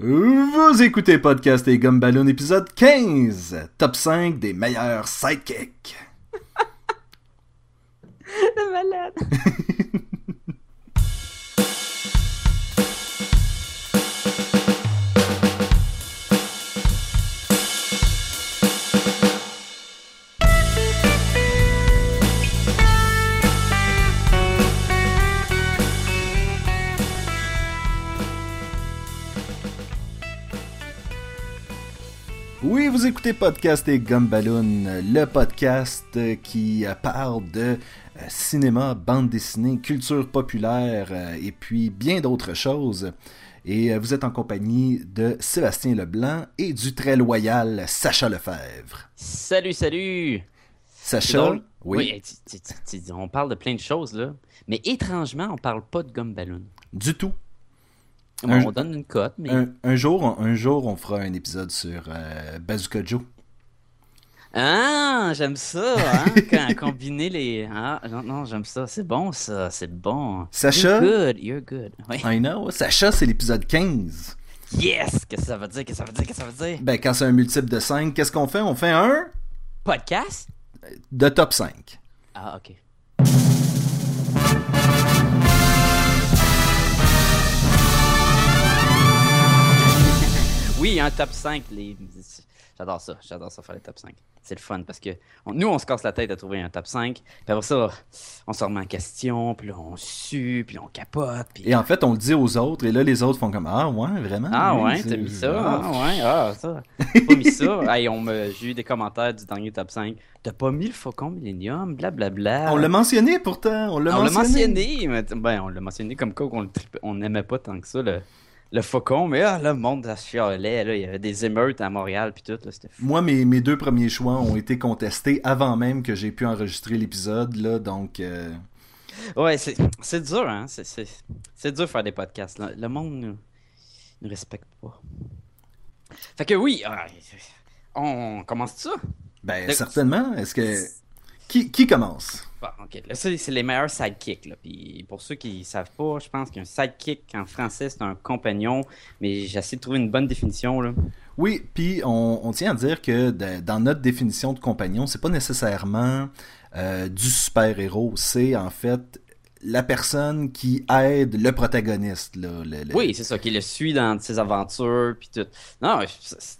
Vous écoutez Podcast et Gumballoon épisode 15, top 5 des meilleurs sidekicks. Le malade. Oui, vous écoutez Podcast et Gumballoon, le podcast qui parle de euh, cinéma, bande dessinée, culture populaire euh, et puis bien d'autres choses. Et euh, vous êtes en compagnie de Sébastien Leblanc et du très loyal Sacha Lefebvre. Salut, salut. Sacha, oui, Oui, on parle de plein de choses, là. Mais étrangement, on parle pas de gomme ballon. du tout. Bon, Un- on donne une cote, mais. Un, un jour, on- un jour, on fera un épisode sur euh, Bazooka Joe. Ah, j'aime ça, hein, quand combiner les. Ah, non, non, j'aime ça. C'est bon, ça. C'est bon. Sacha? You're good, you're good. Oui. I know. Sacha, c'est l'épisode 15. Yes! Qu'est-ce que ça veut dire? Qu'est-ce que ça veut dire? Qu'est-ce que ça veut dire? Ben, quand c'est un multiple de 5, qu'est-ce qu'on fait? On fait un Podcast? de top 5. Ah, ok. Oui, un top 5. Les... J'adore ça. J'adore ça faire les top 5. C'est le fun parce que on- nous, on se casse la tête à trouver un top 5. Puis après ça, on se remet en question. Puis là, on sue. Puis on capote. Puis... Et en fait, on le dit aux autres, et là, les autres font comme Ah, ouais, vraiment? Ah Oui, ouais, t'as mis ça? Ah. Ah ouais, ah ça. T'as pas mis ça? Hey, on me... J'ai eu des commentaires du dernier top 5. T'as pas mis le Faucon Millennium, blablabla. On l'a mentionné pourtant, on l'a On l'a mentionné. mentionné, mais ben, on l'a mentionné comme quoi trippait- on n'aimait pas tant que ça le, le faucon, mais ah, le monde à chialait, là, il y avait des émeutes à Montréal puis tout, là, fou. Moi, mes, mes deux premiers choix ont été contestés avant même que j'ai pu enregistrer l'épisode, là, donc... euh, Ouais, c'est dur, hein, c'est- dur faire des podcasts, là. le monde nous, nous respecte pas. Fait que oui, ah, on commence ça? Ben, certainement. Est-ce que... Qui, qui commence? Bon, ok, là, ça, c'est les meilleurs sidekicks, là, puis pour ceux qui savent pas, je pense qu'un sidekick en français, c'est un compagnon, mais j'essaie de trouver une bonne définition, là. Oui, puis on, on tient à dire que de- dans notre définition de compagnon, c'est pas nécessairement euh, du super-héros, c'est en fait la personne qui aide le protagoniste. Là, le- le- Oui, c'est ça, qui le suit dans ses aventures, puis tout. Non,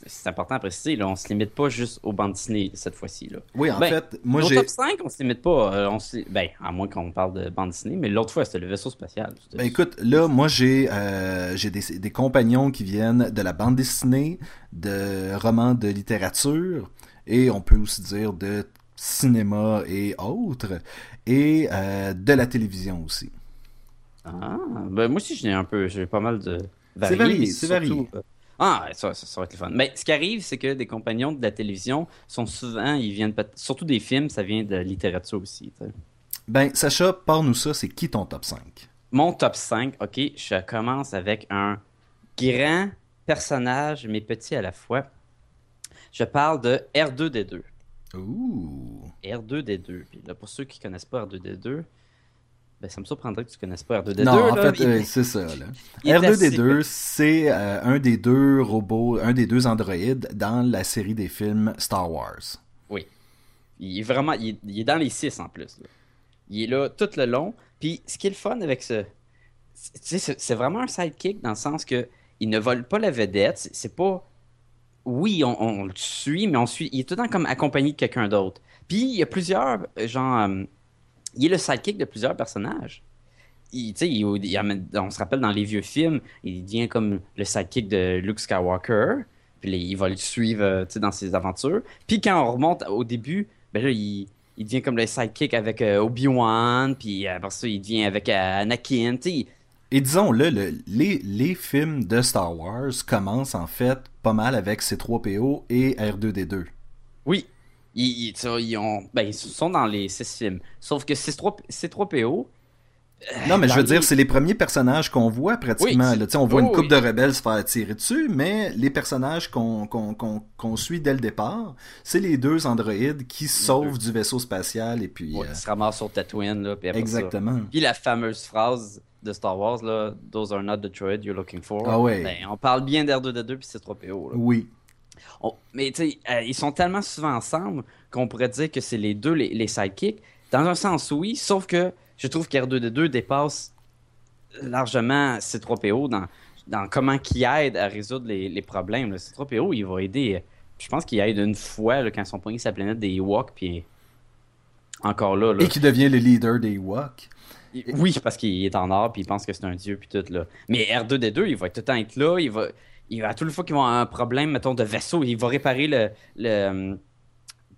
c'est important à préciser, là, on se limite pas juste aux bandes dessinées cette fois-ci. Là. Oui, en Ben, fait, moi j'ai... top 5, on se limite pas. euh, on se- Ben, à moins qu'on parle de bandes dessinées, mais l'autre fois, c'était le vaisseau spatial. Ben écoute, là, moi j'ai euh, j'ai des, des compagnons qui viennent de la bande dessinée, de romans de littérature, et on peut aussi dire de cinéma et autres, et euh, de la télévision aussi. Ah, ben moi aussi, j'ai un peu, j'ai pas mal de. C'est varié, c'est varié. euh, Ah, ça, ça, ça va être le fun. Mais ce qui arrive, c'est que des compagnons de la télévision sont souvent, ils viennent, surtout des films, ça vient de la littérature aussi. Ben, Sacha, parle-nous ça, c'est qui ton top 5? Mon top 5, ok, je commence avec un grand personnage, mais petit à la fois. Je parle de R2D2. Ouh! R2D2. Puis là, pour ceux qui connaissent pas R2D2, ben, ça me surprendrait que tu connaisses pas R2D2. non, en fait, euh, c'est ça. Là. il est assez R2D2, c'est euh, un des deux robots, un des deux androïdes dans la série des films Star Wars. Oui. Il est vraiment. Il est, il est dans les six en plus. là. Il est là tout le long. Puis ce qui est le fun avec ce. c'est- vraiment un sidekick dans le sens que il ne vole pas la vedette. C'est pas. Oui, on, le suit, mais on suit. Il est tout le temps comme accompagné de quelqu'un d'autre. Puis il y a plusieurs. euh, Genre. euh, il est le sidekick de plusieurs personnages. On se rappelle dans les vieux films, il devient comme le sidekick de Luke Skywalker. Puis il va le suivre euh, dans ses aventures. Puis quand on remonte au début, ben là, il, devient comme le sidekick avec Obi-Wan. Puis après ça, il devient avec Anakin. Et disons-le, le- les, les films de Star Wars commencent en fait pas mal avec C3PO et R2D2. Oui. Ils, ils- ils ont, ben, ils sont dans les six films. Sauf que C3, C3PO, Non, mais je veux les- dire, c'est les premiers personnages qu'on voit pratiquement. Oui, là. On voit une coupe oui. de rebelles se faire tirer dessus, mais les personnages qu'on suit dès le départ, c'est les deux androïdes qui sauvent du vaisseau spatial et puis... ouais, euh, se sur Tatooine. Là, puis après ça- exactement. Puis la fameuse phrase de Star Wars, là, Those are not the droids you're looking for. Ah ouais. Ben, on parle bien d'R2D2 puis C3PO. Là. Oui. On- mais tu sais, euh, ils sont tellement souvent ensemble qu'on pourrait dire que c'est les deux les, les sidekicks. Dans un sens, oui, sauf que je trouve qu'R2D2 dépasse largement C3PO dans, dans comment il aide à résoudre les, les problèmes. là. C3PO, il va aider. euh, Je pense qu'il aide une fois là, quand ils sont pognés sa planète des Ewoks, puis encore là. là Et qui devient le leader des Ewoks. Oui, parce qu'il est en or puis il pense que c'est un dieu puis tout là. Mais R2D2, il va tout le temps être là, il va il à toute fois qu'ils vont avoir un problème mettons de vaisseau, il va réparer le, le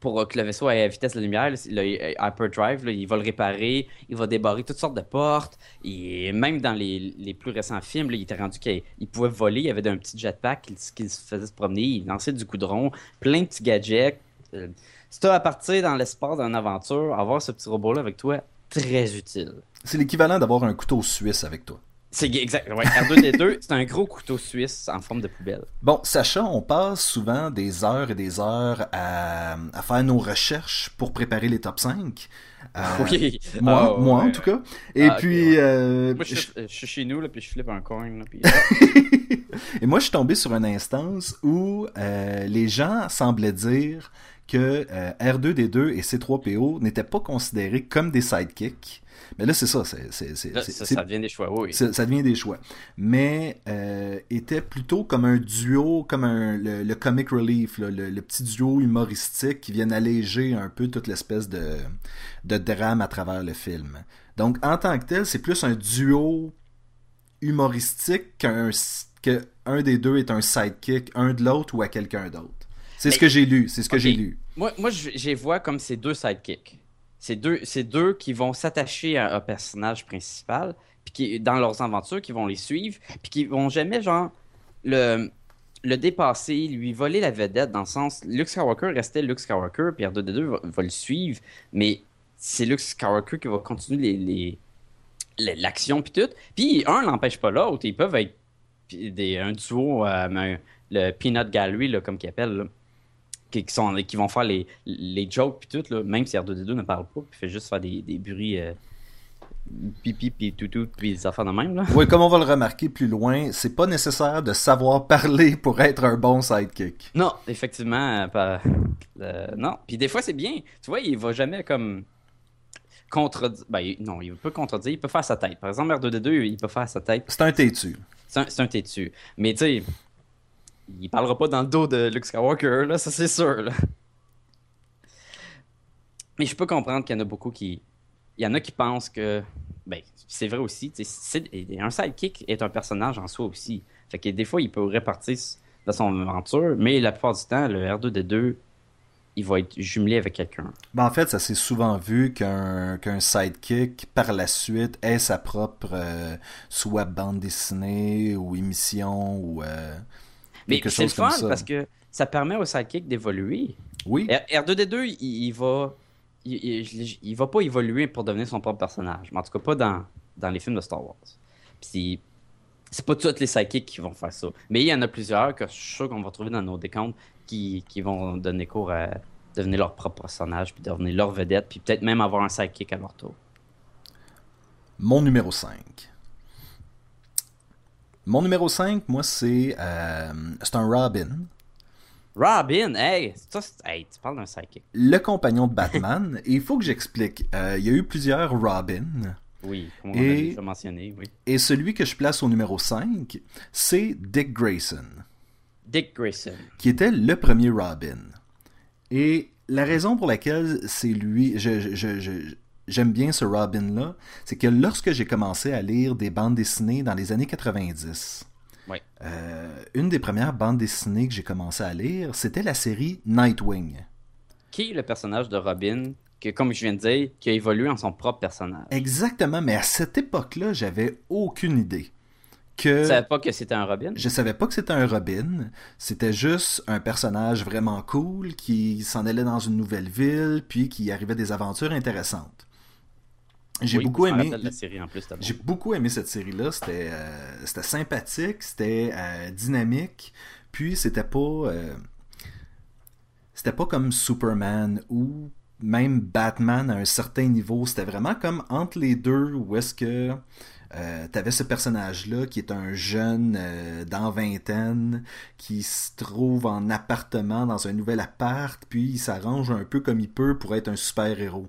pour que le vaisseau ait à vitesse de la lumière, le, le hyperdrive, là, il va le réparer, il va débarrer toutes sortes de portes. Et même dans les, les plus récents films, là, il était rendu qu'il il pouvait voler, il y avait un petit jetpack qu'il qu'il se faisait se promener, il lançait du goudron, plein de petits gadgets. Euh, si tu à partir dans l'espace d'une aventure, avoir ce petit robot-là avec toi, très utile. C'est l'équivalent d'avoir un couteau suisse avec toi. C'est exact. Ouais, R2D2, c'est un gros couteau suisse en forme de poubelle. Bon, Sacha, on passe souvent des heures et des heures à, à faire nos recherches pour préparer les top 5. Euh, oui. Moi, Ah, moi ouais. en tout cas. Et Ah, puis, ouais. euh, Moi, je, je- suis- je suis chez nous, là, puis je flippe un coin. Là, puis... et moi, je suis tombé sur une instance où euh, les gens semblaient dire que euh, R2D2 et C3PO n'étaient pas considérés comme des sidekicks. Mais là, c'est ça. c'est- ça, devient des choix, oui. Ça, devient des choix. Mais euh, était plutôt comme un duo, comme un, le, le comic relief, là, le, le petit duo humoristique qui vient alléger un peu toute l'espèce de, de drame à travers le film. Donc, en tant que tel, c'est plus un duo humoristique qu'un que un des deux est un sidekick, un de l'autre ou à quelqu'un d'autre. C'est ce que j'ai lu. C'est ce que j'ai lu. Moi, moi je, les vois comme ces deux sidekicks. C'est deux, deux qui vont s'attacher à un personnage principal, puis qui, dans leurs aventures, qui vont les suivre, puis qui vont jamais, genre, le, le dépasser, lui voler la vedette, dans le sens, Luke Skywalker restait Luke Skywalker, puis R2D2 va, le suivre, mais c'est Luke Skywalker qui va continuer les, l'action, puis tout. Puis un n'empêche pas l'autre, ils peuvent être des, un duo, euh, le Peanut Gallery, là, comme qu'ils appellent, là qui, qui sont, qui vont faire les, les jokes puis tout, là, même si R2D2 ne parle pas, puis fait juste faire des, des bruits euh, pipi puis toutou puis des affaires de même. Là. Oui, comme on va le remarquer plus loin, c'est pas nécessaire de savoir parler pour être un bon sidekick. Non, effectivement, euh, pas- euh, non. Puis des fois c'est bien. Tu vois, il va jamais comme contredire. Ben, il- non, il peut contredire, il peut faire sa tête. Par exemple, R2D2, il peut faire sa tête. C'est un têtu. C'est un, un têtu. Mais tu sais, il parlera pas dans le dos de Luke Skywalker, là, ça c'est sûr. Là. Mais je peux comprendre qu'il y en a beaucoup qui. Il y en a qui pensent que. Ben, c'est vrai aussi. Un sidekick est un personnage en soi aussi. Fait que des fois, il peut répartir dans son aventure, mais la plupart du temps, le R2D2, il va être jumelé avec quelqu'un. Ben, en fait, ça s'est souvent vu qu'un qu'un sidekick, par la suite, ait sa propre euh, soit bande dessinée ou émission ou euh, Mais c'est le fun ça. parce que ça permet au sidekick d'évoluer. Oui, R- R2D2, il, il va. Il, il- il va pas évoluer pour devenir son propre personnage. Mais en tout cas, pas dans, dans les films de Star Wars. Puis c'est pas tous les sidekicks qui vont faire ça. Mais il y en a plusieurs que je suis sûr qu'on va trouver dans nos décomptes qui, qui vont donner cours à devenir leur propre personnage, puis devenir leur vedette, puis peut-être même avoir un sidekick à leur tour. mon numéro 5. Mon numéro 5, moi, c'est euh, c'est un Robin, Robin, hey, ça, hey, tu parles d'un sidekick. le compagnon de Batman. et il faut que j'explique. Euh, il y a eu plusieurs Robin. Oui, comme on Et- déjà mentionné, oui. Et celui que je place au numéro 5, c'est Dick Grayson. Dick Grayson. qui était le premier Robin. Et la raison pour laquelle c'est lui, je, je- je- je- j'aime bien ce Robin-là, c'est que lorsque j'ai commencé à lire des bandes dessinées dans les années 90, Ouais. euh, une des premières bandes dessinées que j'ai commencé à lire, c'était la série Nightwing. Qui est le personnage de Robin, que, comme je viens de dire, qui a évolué en son propre personnage? Exactement, mais à cette époque-là, j'avais aucune idée que Tu savais pas que c'était un Robin? Je savais pas que c'était un Robin. C'était juste un personnage vraiment cool qui s'en allait dans une nouvelle ville, puis qui arrivait des aventures intéressantes. J'ai Oui, beaucoup aimé. rappelle la série en plus. c'était bon. J'ai beaucoup aimé cette série-là. C'était euh, c'était sympathique, c'était euh, dynamique, puis c'était pas euh, c'était pas comme Superman où même Batman à un certain niveau. C'était vraiment comme entre les deux où est-ce que euh, t'avais ce personnage-là qui est un jeune euh, dans vingtaine qui se trouve en appartement dans un nouvel appart, puis il s'arrange un peu comme il peut pour être un super-héros.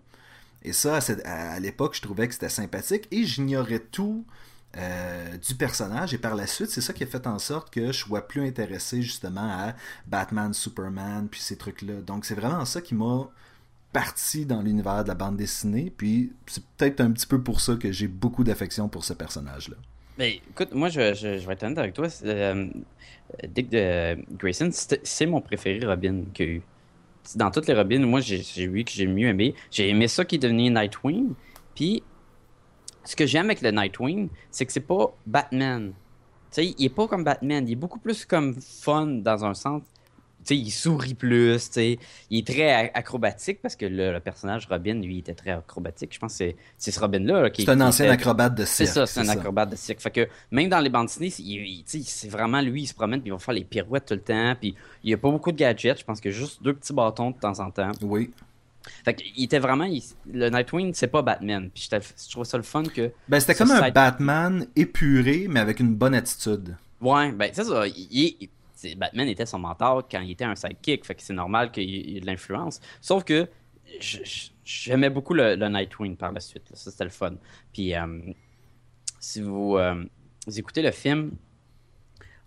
Et ça, à, l'époque, je trouvais que c'était sympathique et j'ignorais tout euh, du personnage. Et par la suite, c'est ça qui a fait en sorte que je sois plus intéressé justement à Batman, Superman, puis ces trucs-là. Donc c'est vraiment ça qui m'a partie dans l'univers de la bande dessinée, puis c'est peut-être un petit peu pour ça que j'ai beaucoup d'affection pour ce personnage-là. Mais ben, écoute, moi, je, vais être honnête avec toi. Euh, Dick de Grayson, c'est mon préféré Robin qu'il a eu. Dans toutes les Robins, moi, j'ai vu que j'ai mieux aimé. J'ai aimé ça qui est devenu Nightwing. Puis, ce que j'aime avec le Nightwing, c'est que c'est pas Batman. Tu sais, il est pas comme Batman. Il est beaucoup plus comme fun dans un sens il sourit plus, il est très acrobatique parce que le, personnage Robin, lui, était très acrobatique. Je pense que c'est ce Robin-là qui C'est un ancien acrobate de cirque. C'est ça, c'est un acrobate de cirque. Fait que même dans les bandes dessinées, c'est vraiment lui, il se promène, puis il va faire les pirouettes tout le temps, puis il n'y a pas beaucoup de gadgets. Je pense qu'il y a juste deux petits bâtons de temps en temps. Oui. Fait qu'il était vraiment. le Nightwing, c'est pas Batman. Puis je trouve ça le fun que. Ben, c'était comme un Batman épuré, mais avec une bonne attitude. Ouais, ben, c'est ça. Il, Batman était son mentor quand il était un sidekick, fait que c'est normal qu'il y ait de l'influence. Sauf que j'aimais beaucoup le, Nightwing par la suite. Ça, c'était le fun. Puis, euh, si vous, euh, vous, écoutez le film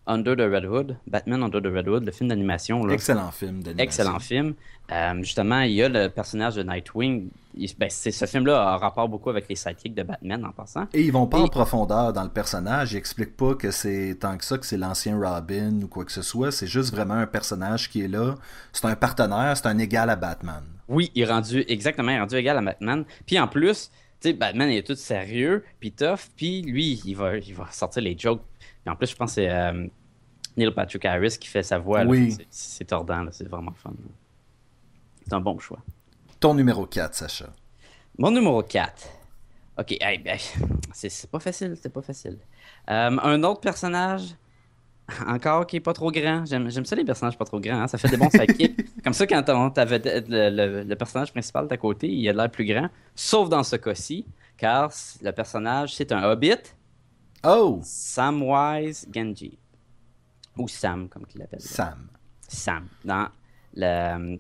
Under the Red Hood, Batman Under the Red Hood, le film d'animation. Excellent film d'animation. Excellent film. Euh, justement, il y a le personnage de Nightwing. Ben, ce film-là a rapport beaucoup avec les sidekicks de Batman en passant. Et ils vont pas en profondeur dans le personnage. Ils expliquent pas que c'est tant que ça que c'est l'ancien Robin ou quoi que ce soit. C'est juste vraiment un personnage qui est là. C'est un partenaire, c'est un égal à Batman. Oui, il est rendu exactement il est rendu égal à Batman. Puis en plus, tu sais, Batman est tout sérieux, puis tough, puis lui, il va, il va sortir les jokes. Puis en plus, je pense que c'est euh, Neil Patrick Harris qui fait sa voix. Oui. C'est tordant, c'est vraiment fun. C'est un bon choix. Ton numéro 4, Sacha. Mon numéro 4. Ok, ben, c'est pas facile, c'est pas facile. Euh, un autre personnage, encore qui est pas trop grand. J'aime ça les personnages pas trop grands, hein. ça fait des bons sidekicks. Comme ça, quand t'avais le, le, personnage principal d'à côté, il a l'air plus grand. Sauf dans ce cas-ci, car le personnage, c'est un hobbit. Oh! Samwise Genji. Ou Sam, comme il l'appelle. Sam. Sam. Dans le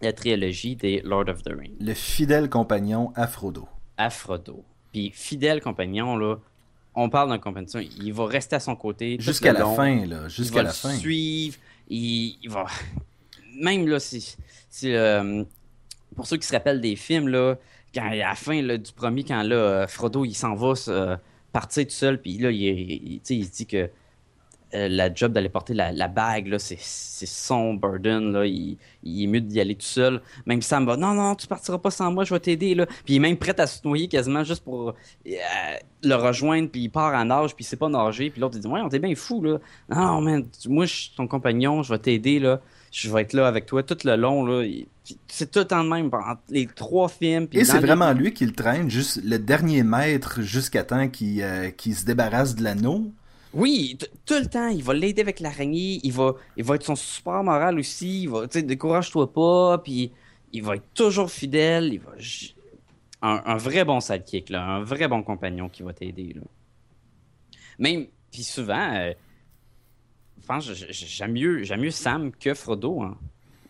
la trilogie des Lord of the Rings. Le fidèle compagnon à Frodo. À Frodo. Puis fidèle compagnon, là, on parle d'un compagnon, il va rester à son côté. Jusqu'à la fin, là. Jusqu'à la fin. Il va suivre, il, va. Même là, si, euh, pour ceux qui se rappellent des films, là, quand, à la fin du premier, quand là, euh, Frodo il s'en va euh, partir tout seul, puis là, il, il, il dit que euh, la job d'aller porter la, bague, c'est, son burden. Là. Il, est mieux d'y aller tout seul. Même Sam va Non, non, tu partiras pas sans moi, je vais t'aider. Là. Puis il est même prêt à se noyer quasiment juste pour euh, le rejoindre. Puis il part en nage, puis il sait pas nager. Puis l'autre, il dit Ouais, on t'es bien fou. Là. Non, man, moi, je suis ton compagnon, je vais t'aider. Là. Je vais être là avec toi tout le long. Là. C'est tout le temps de même les trois films. Et c'est vraiment lui qui le traîne, juste le dernier mètre jusqu'à temps qu'il, euh, qu'il se débarrasse de l'anneau. Oui, tout le temps, il va l'aider avec l'araignée, il va, il va être son super moral aussi, il va, tu sais, décourage-toi pas, puis il va être toujours fidèle, il va... Un, vrai bon sidekick, là, un vrai bon compagnon qui va t'aider, là. Même, puis souvent, euh, pense j'aime mieux, j'aime mieux Sam que Frodo, hein,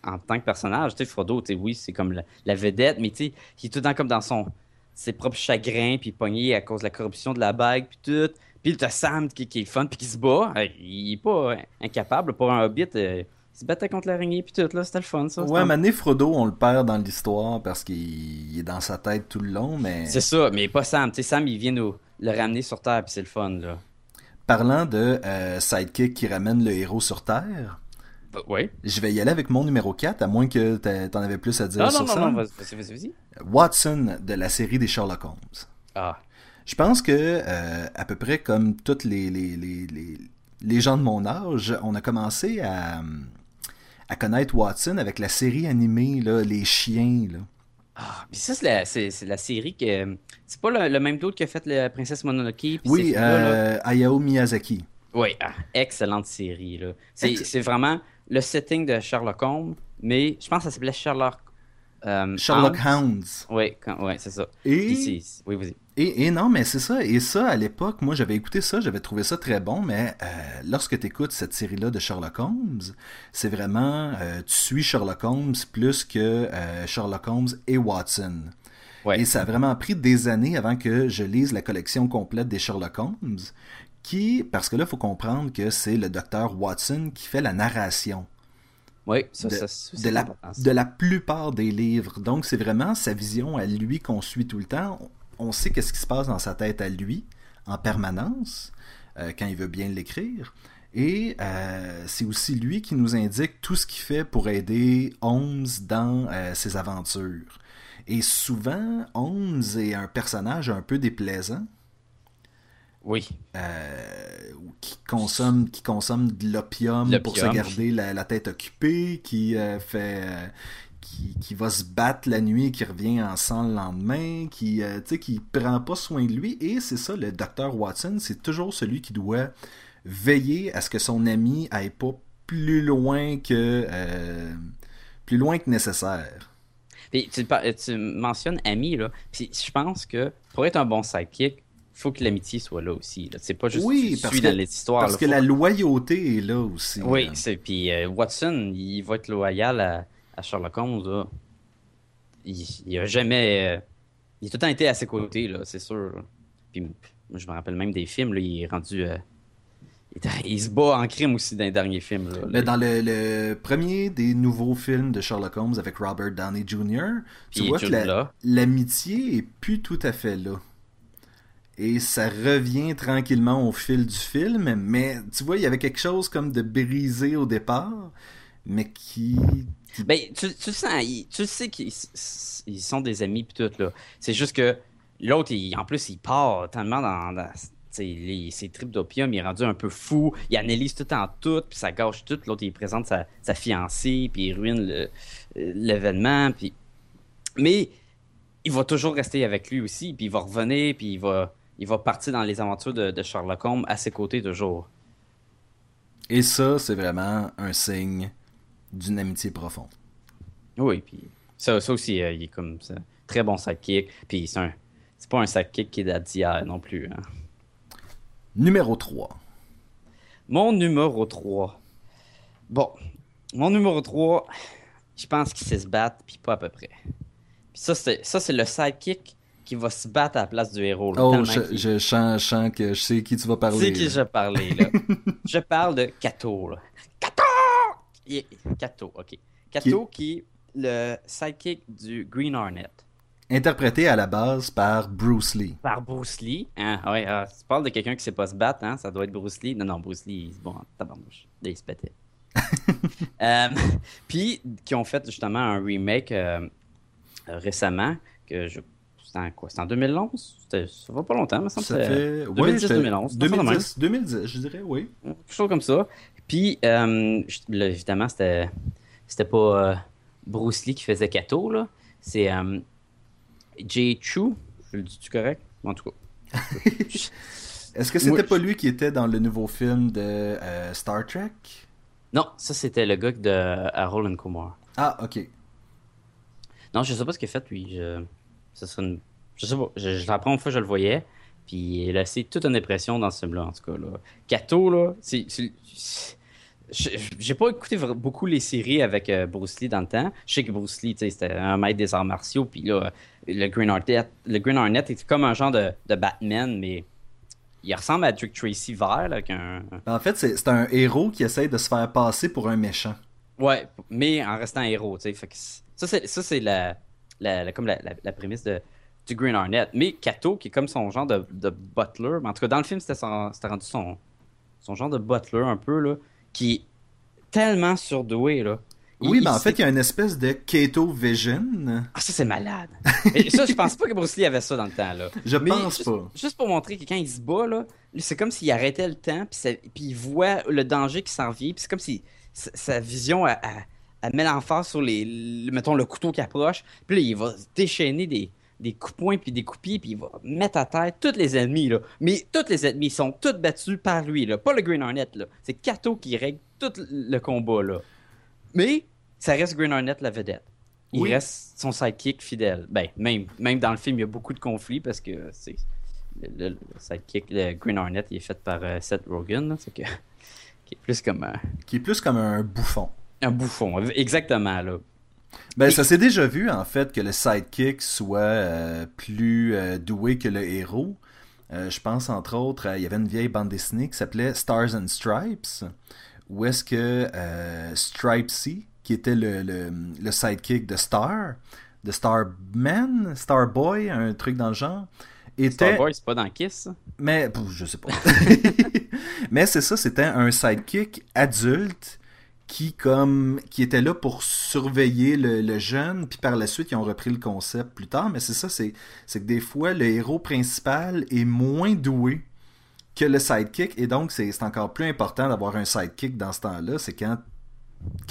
en tant que personnage. Tu sais, Frodo, tu sais, oui, c'est comme la, vedette, mais tu sais, il est tout le temps comme dans son ses propres chagrins, puis pogné à cause de la corruption de la bague, puis tout. Puis t'as Sam qui, qui, est fun, puis qui se bat. Il est pas incapable pour un hobbit. Euh, il se battait contre l'araignée, puis tout, là, c'était le fun, ça. Ouais, mais Frodo, on le perd dans l'histoire parce qu'il est dans sa tête tout le long, mais... C'est ça, mais pas Sam. Tu sais, Sam, il vient nous le ramener sur Terre, puis c'est le fun, là. Parlant de euh, sidekick qui ramène le héros sur Terre... Bah, oui. Je vais y aller avec mon numéro 4, à moins que t'en avais plus à dire non, sur non, ça. Non, non, vas-y, vas-y. Watson de la série des Sherlock Holmes. Ah. Je pense que, euh, à peu près comme toutes les, les, les, les, gens de mon âge, on a commencé à, à connaître Watson avec la série animée, là, Les Chiens. Là. Ah, puis ça, c'est la, c'est, la série que. C'est pas le, même d'autre qui a fait la Princesse Mononoke. Oui, euh, Hayao Miyazaki. Oui, ah, excellente série. Là. C'est, c'est vraiment le setting de Sherlock Holmes, mais je pense que ça s'appelait Sherlock Euh, Sherlock Holmes. Hounds. Oui, ouais, c'est ça. Et, Puis Oui, vas-y. Et, et non, mais c'est ça. Et ça, à l'époque, moi, j'avais écouté ça, j'avais trouvé ça très bon, mais euh, lorsque tu écoutes cette série-là de Sherlock Holmes, c'est vraiment, euh, tu suis Sherlock Holmes plus que euh, Sherlock Holmes et Watson. Ouais. Et ça a vraiment pris des années avant que je lise la collection complète des Sherlock Holmes, qui, parce que là, il faut comprendre que c'est le docteur Watson qui fait la narration Oui, ça, de, ça, ça, de c'est la, de la plupart des livres. Donc, c'est vraiment sa vision à lui qu'on suit tout le temps. On sait qu'est-ce qui se passe dans sa tête à lui en permanence euh, quand il veut bien l'écrire. Et euh, c'est aussi lui qui nous indique tout ce qu'il fait pour aider Holmes dans euh, ses aventures. Et souvent, Holmes est un personnage un peu déplaisant Oui. euh, qui consomme qui consomme de l'opium pour se garder la, la tête occupée, qui euh, fait euh, qui, qui va se battre la nuit et qui revient en sang le lendemain, qui euh, qui prend pas soin de lui et c'est ça le docteur Watson, c'est toujours celui qui doit veiller à ce que son ami aille pas plus loin que euh, plus loin que nécessaire. Puis tu, mentionnes ami, là. Puis je pense que pour être un bon sidekick, faut que l'amitié soit là aussi. là. C'est pas juste Oui, tu parce suis que- dans les histoires. Parce là. que la loyauté est là aussi. Oui, c'est puis euh, Watson, il va être loyal à, à Sherlock Holmes. Là. Il, il a jamais. euh, il a tout le temps été à ses côtés, là, c'est sûr. là. Puis moi, je me rappelle même des films, là, il est rendu. euh, il, est- il se bat en crime aussi dans les derniers films. Là, Mais dans le, le premier des nouveaux films de Sherlock Holmes avec Robert Downey Jr., tu vois que la- l'amitié est plus tout à fait là. Et ça revient tranquillement au fil du film, mais tu vois, il y avait quelque chose comme de brisé au départ, mais qui... Ben, tu, sens, tu sais qu'ils ils sont des amis pis tout, là. C'est juste que l'autre, en plus, il part tellement dans, ses tripes d'opium, il est rendu un peu fou, il analyse tout en tout, puis ça gâche tout. L'autre, il présente sa, fiancée, puis il ruine l'événement, puis... Mais il va toujours rester avec lui aussi, puis il va revenir, puis il va, il va partir dans les aventures de, de Sherlock Holmes à ses côtés toujours. Et ça, c'est vraiment un signe d'une amitié profonde. Oui, puis ça, ça aussi, euh, il est comme ça. Très bon sidekick. Puis c'est un. C'est pas un sidekick qui date d'hier non plus. hein. Numéro 3. Mon numéro 3. Bon. Mon numéro 3, je pense qu'il sait se battre, puis pas à peu près. Puis ça, c'est, c'est le sidekick qui va se battre à la place du héros. là, Oh, je, je sens, je sens que je sais qui tu vas parler. sais qui je parlais, là. je parle de Kato, là. Est- Kato, ok. Kato qui est le sidekick du Green Hornet. Interprété à la base par Bruce Lee. Par Bruce Lee. Hein? Ouais, ah, tu parles de quelqu'un qui sait pas se battre, hein? Ça doit être Bruce Lee. Non, non, Bruce Lee, il se bat en tabarnouche. Il se pétait. Euh, Puis, qui ont fait justement un remake euh, récemment, que je... C'était en quoi? C'était en 2011? C'était- Ça va pas longtemps, mais ça me Ça semble que fait... c'est ouais, 2010, j'étais- 2011. c'est pas de même. 2010, 2010, je dirais, oui. Quelque chose comme ça. Puis, euh, là, évidemment, c'était c'était pas euh, Bruce Lee qui faisait Kato, là. C'est euh, Jay Chu. Je le dis-tu correct? En tout cas. Est-ce que c'était Moi, pas lui qui était dans le nouveau film de Star Trek? Non, ça, c'était le gars de Harold and Kumar. Ah, ok. Non, je sais pas ce qu'il a fait, lui. Je... Ça serait une- Je sais pas. Je... je- La première fois je le voyais, puis il a laissé toute une impression dans ce film-là, en tout cas. Là. Kato, là, c'est... c'est- J'ai pas écouté beaucoup les séries avec euh, Bruce Lee dans le temps. Je sais que Bruce Lee, c'était un maître des arts martiaux, puis là, le Green Hornet, le Green Hornet était comme un genre de, de Batman, mais il ressemble à Dick Tracy vert, là, un... En fait, c'est un héros qui essaye de se faire passer pour un méchant. Ouais, mais en restant héros, tu sais. Ça, c'est, la, la, la- comme la, prémisse de, du Green Hornet. Mais Kato, qui est comme son genre de, de butler, mais en tout cas, dans le film, c'était rendu son, son genre de butler un peu, là, qui est tellement surdoué, là. Il- Oui, mais en sait- fait, il y a une espèce de Keto Vision. Ah, ça, c'est malade. Et ça, je pense pas que Bruce Lee avait ça dans le temps, là. Je Mais pense juste, pas. juste pour montrer que quand il se bat, là, c'est comme s'il arrêtait le temps, puis, il voit le danger qui s'en vient, puis c'est comme si sa, sa vision, elle met l'emphase sur les, le- mettons, le couteau qui approche, puis là, il va déchaîner des, des coups de poing puis des coups puis il va mettre à terre tous les ennemis, là. Mais tous les ennemis sont tous battus par lui, là. Pas le Green Hornet, là. C'est Kato qui règle tout le combat, là. Mais ça reste Green Hornet la vedette. il Oui. reste son sidekick fidèle. Ben, même, même dans le film, il y a beaucoup de conflits parce que c'est le, sidekick, le Green Hornet, il est fait par euh, Seth Rogen, là, c'est que qui est plus comme un, Qui est plus comme un bouffon. un bouffon, exactement là. Ben, ça s'est déjà vu, en fait, que le sidekick soit euh, plus euh, doué que le héros. Euh, je pense, entre autres, il y avait une vieille bande dessinée qui s'appelait Stars and Stripes, où est-ce que Stripesy, qui était le, le, le sidekick de Star, de Starman, Starboy, un truc dans le genre, était... Starboy, c'est pas dans Kiss. ça? Mais je sais pas. Mais c'est ça, c'était un sidekick adulte qui comme qui était là pour surveiller le, jeune, puis par la suite ils ont repris le concept plus tard. Mais c'est ça, c'est c'est que des fois le héros principal est moins doué que le sidekick, et donc c'est c'est encore plus important d'avoir un sidekick dans ce temps-là. C'est quand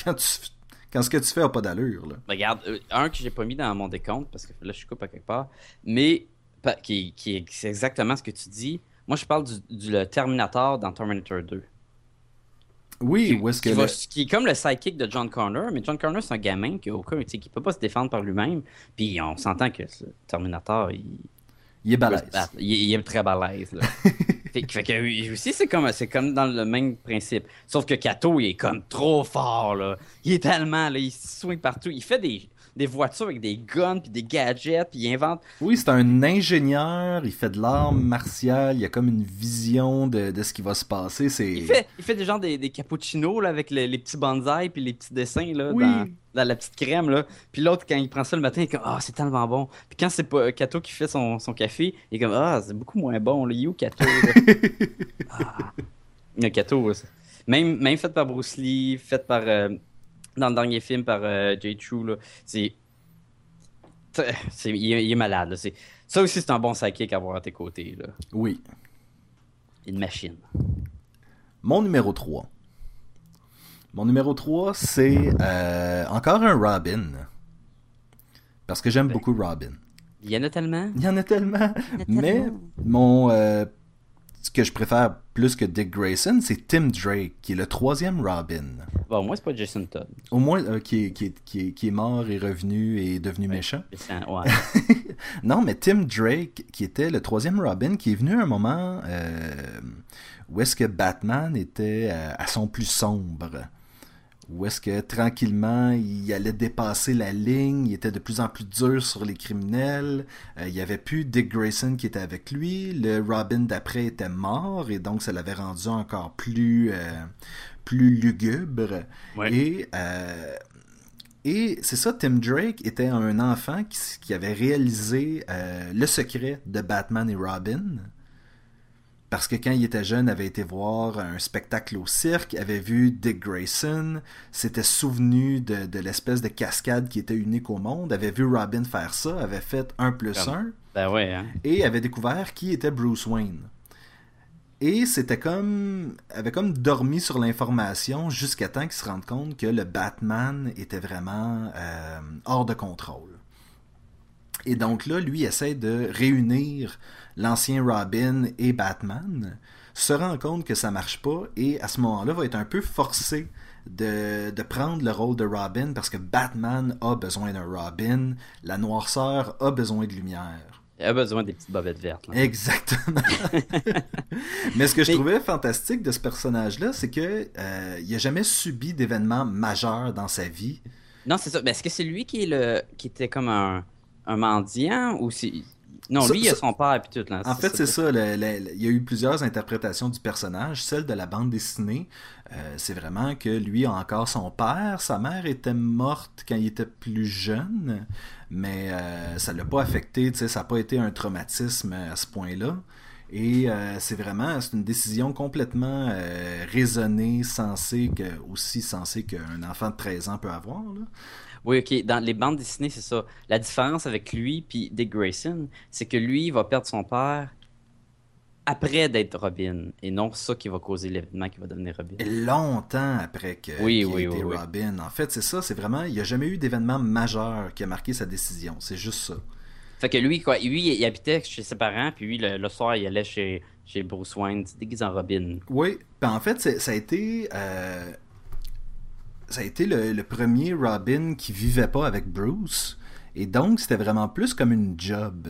quand tu quand ce que tu fais a pas d'allure là. Regarde, euh, un que j'ai pas mis dans mon décompte parce que là je coupe à quelque part, mais qui, qui est c'est exactement ce que tu dis. Moi je parle du, du- le Terminator dans Terminator 2. Oui, qui, où est-ce que qui va- le- qui est comme le sidekick de John Connor, mais John Connor c'est un gamin qui a aucun, tu sais, qui peut pas se défendre par lui-même. Puis on s'entend que ce Terminator il, il est balèze. il, il est très balèze. Là. fait, que- fait que oui, aussi c'est comme c'est comme dans le même principe. Sauf que Kato il est comme trop fort là. Il est tellement là, il se swing partout. Il fait des, des voitures avec des guns puis des gadgets puis il invente. Oui, c'est un ingénieur, il fait de l'art martial, il a comme une vision de, de ce qui va se passer. C'est Il fait, il fait des gens des, des cappuccinos là, avec le- les petits bonsaïs puis les petits dessins là, Oui. dans, la petite crème. Là. Puis l'autre, quand il prend ça le matin, il est comme Ah, c'est tellement bon. Puis quand c'est pas Kato qui fait son, son café, il est comme Ah, c'est beaucoup moins bon. Est où Kato ah. Le Kato, même, même fait par Bruce Lee, fait par. euh, dans le dernier film par euh, Jay Chou, là, c'est. c'est- il, est, il est malade. là. C'est- Ça aussi, c'est un bon sidekick à avoir à tes côtés. Là. Oui. Une machine. Mon numéro 3. Mon numéro 3, c'est euh, encore un Robin. Parce que j'aime beaucoup Robin. Il y en a tellement. Il y en a tellement. En a Mais mon euh, ce que je préfère plus que Dick Grayson, c'est Tim Drake, qui est le troisième Robin. Bon, moi, c'est pas Jason Todd. Au moins, euh, qui, est, qui, est, qui, est, qui est mort et revenu et devenu méchant. Ouais. Non, mais Tim Drake, qui était le troisième Robin, qui est venu à un moment euh, où est-ce que Batman était euh, à son plus sombre. Où est-ce que tranquillement il allait dépasser la ligne, il était de plus en plus dur sur les criminels, euh, il n'y avait plus Dick Grayson qui était avec lui, le Robin d'après était mort et donc ça l'avait rendu encore plus, euh, plus lugubre. Ouais. Et euh, et c'est ça, Tim Drake était un enfant qui, avait réalisé euh, le secret de Batman et Robin. Parce que quand il était jeune, il avait été voir un spectacle au cirque, avait vu Dick Grayson, s'était souvenu de, de l'espèce de cascade qui était unique au monde, avait vu Robin faire ça, avait fait 1 plus Comme- 1 Ben ouais, hein. et avait découvert qui était Bruce Wayne. Et c'était comme. avait comme dormi sur l'information jusqu'à temps qu'il se rende compte que le Batman était vraiment euh, hors de contrôle. Et donc là, lui essaie de réunir l'ancien Robin et Batman, se rend compte que ça marche pas, et à ce moment-là, va être un peu forcé de, de prendre le rôle de Robin parce que Batman a besoin d'un Robin, la noirceur a besoin de lumière. Il a besoin des petites bobettes vertes. là. Exactement. Mais ce que je Mais- trouvais fantastique de ce personnage-là, c'est que euh, il a jamais subi d'événements majeurs dans sa vie. Non, c'est ça. Mais est-ce que c'est lui qui est le qui était comme un, un mendiant ou c'est. Non, Ça- lui, il a son père et puis tout. Là. En fait, c'est ça. le- le- le- il y a eu plusieurs interprétations du personnage. Celle de la bande dessinée, euh, c'est vraiment que lui a encore son père. Sa mère était morte quand il était plus jeune, mais euh, ça l'a pas affecté. tu sais, Ça n'a pas été un traumatisme à ce point-là. Et euh, c'est vraiment c'est une décision complètement euh, raisonnée, sensée, que, aussi sensée qu'un enfant de 13 ans peut avoir. Là. Oui, ok. Dans les bandes dessinées, c'est ça. La différence avec lui puis Dick Grayson, c'est que lui, il va perdre son père après d'être Robin et non ça qui va causer l'événement qui va devenir Robin. Et longtemps après que, Oui, ait été oui. Robin. En fait, c'est ça, c'est vraiment, il n'y a jamais eu d'événement majeur qui a marqué sa décision. C'est juste ça. Fait que lui, quoi, lui, il habitait chez ses parents, puis lui, le, le soir, il allait chez, chez Bruce Wayne, déguisé en Robin. Oui, puis en fait, ça a été. euh, ça a été le, le premier Robin qui vivait pas avec Bruce. Et donc, c'était vraiment plus comme une job.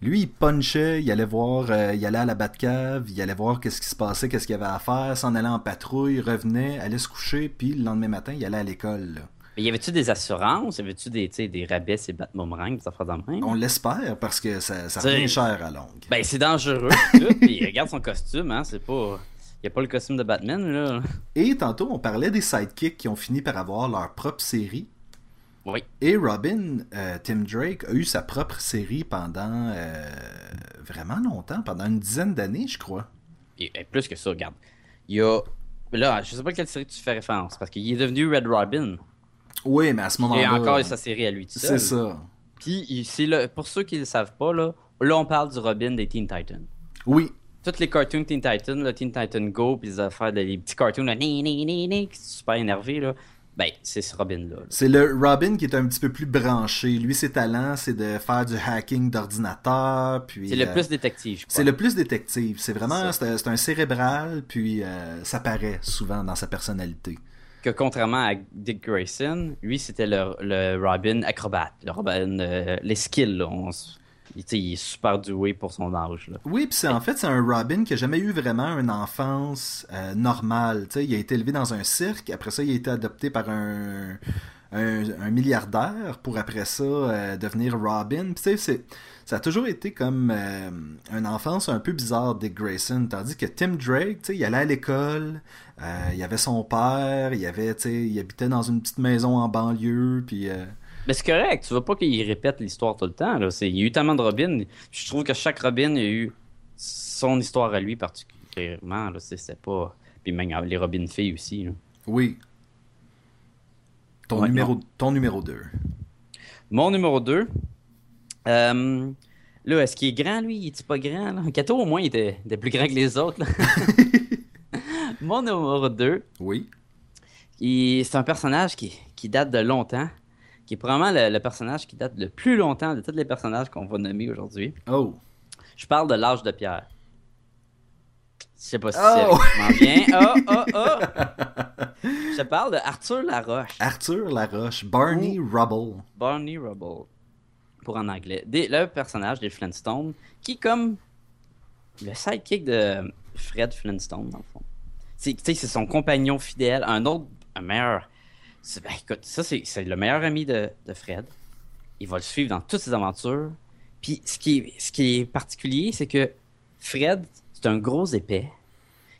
Lui, il punchait, il allait voir, euh, il allait à la Batcave, il allait voir qu'est-ce qui se passait, qu'est-ce qu'il y avait à faire, s'en allait en patrouille, revenait, allait se coucher, puis le lendemain matin, il allait à l'école. Mais y avait-tu des assurances? Y avait-tu des, des rabais et Batmomerang, des affaires dans le même? On l'espère parce que ça, ça revient cher à longue. Ben, c'est dangereux, tout. Puis regarde son costume, hein. C'est pas. Y a pas le costume de Batman, là. Et tantôt, on parlait des sidekicks qui ont fini par avoir leur propre série. Oui. Et Robin, euh, Tim Drake, a eu sa propre série pendant euh, vraiment longtemps, pendant une dizaine d'années, je crois. Et, et plus que ça, regarde. Il y a. Là, je sais pas quelle série tu fais référence, parce qu'il est devenu Red Robin. Oui, mais à ce Il moment-là. a encore sa série à lui. C'est ça. Puis, il- c'est le, pour ceux qui ne le savent pas, là, là, on parle du Robin des Teen Titans. Oui, Toutes les cartoons Teen Titans, le Teen Titan Go, puis les affaires, les petits cartoons, là, ni, ni, ni, ni, qui sont super énervés, là. Ben, c'est ce Robin-là. là. c'est le Robin qui est un petit peu plus branché. Lui, ses talents, c'est de faire du hacking d'ordinateur. puis C'est le euh, plus détective, je crois. C'est le plus détective. C'est vraiment, C'est un cérébral, puis euh, ça paraît souvent dans sa personnalité. Que contrairement à Dick Grayson, lui, c'était le, le Robin acrobate. Le Robin, euh, les skills, là. on il, est super doué pour son âge, là. Oui, puis en fait c'est un Robin qui a jamais eu vraiment une enfance euh, normale. Il a été élevé dans un cirque. Après ça, il a été adopté par un un, milliardaire pour après ça euh, devenir Robin. Puis c'est ça a toujours été comme euh, une enfance un peu bizarre Dick Grayson, tandis que Tim Drake, il allait à l'école, euh, il avait son père, il avait, il habitait dans une petite maison en banlieue, puis Mais c'est correct, tu veux pas qu'il répète l'histoire tout le temps, là. Il y a eu tellement de Robin. Je trouve que chaque Robin, a eu son histoire à lui particulièrement. C'est- pas... Puis même les Robin filles aussi, là. oui. Ton Ouais, numéro ton numéro 2. Mon numéro 2. Euh, là, est-ce qu'il est grand, lui? Il est pas grand? Là? Kato, au moins, il était, il était plus grand que les autres. là. Mon numéro 2, Oui. c'est un personnage qui, qui date de longtemps. Qui est probablement le, le personnage qui date le plus longtemps de tous les personnages qu'on va nommer aujourd'hui. Oh. Je parle de l'âge de pierre. Je sais pas si Oh! c'est bien. Oh, oh, oh! Je parle de Arthur Laroche. Arthur Laroche, Barney Rubble. Barney Rubble, pour en anglais. Des- le personnage des Flintstones, qui comme le sidekick de Fred Flintstone, dans le fond. C'est tu sais, c'est son compagnon fidèle, un autre, un meilleur. Ben, écoute, ça, c'est c'est le meilleur ami de, de Fred. Il va le suivre dans toutes ses aventures. Puis, ce qui est, ce qui est particulier, c'est que Fred, c'est un gros épais.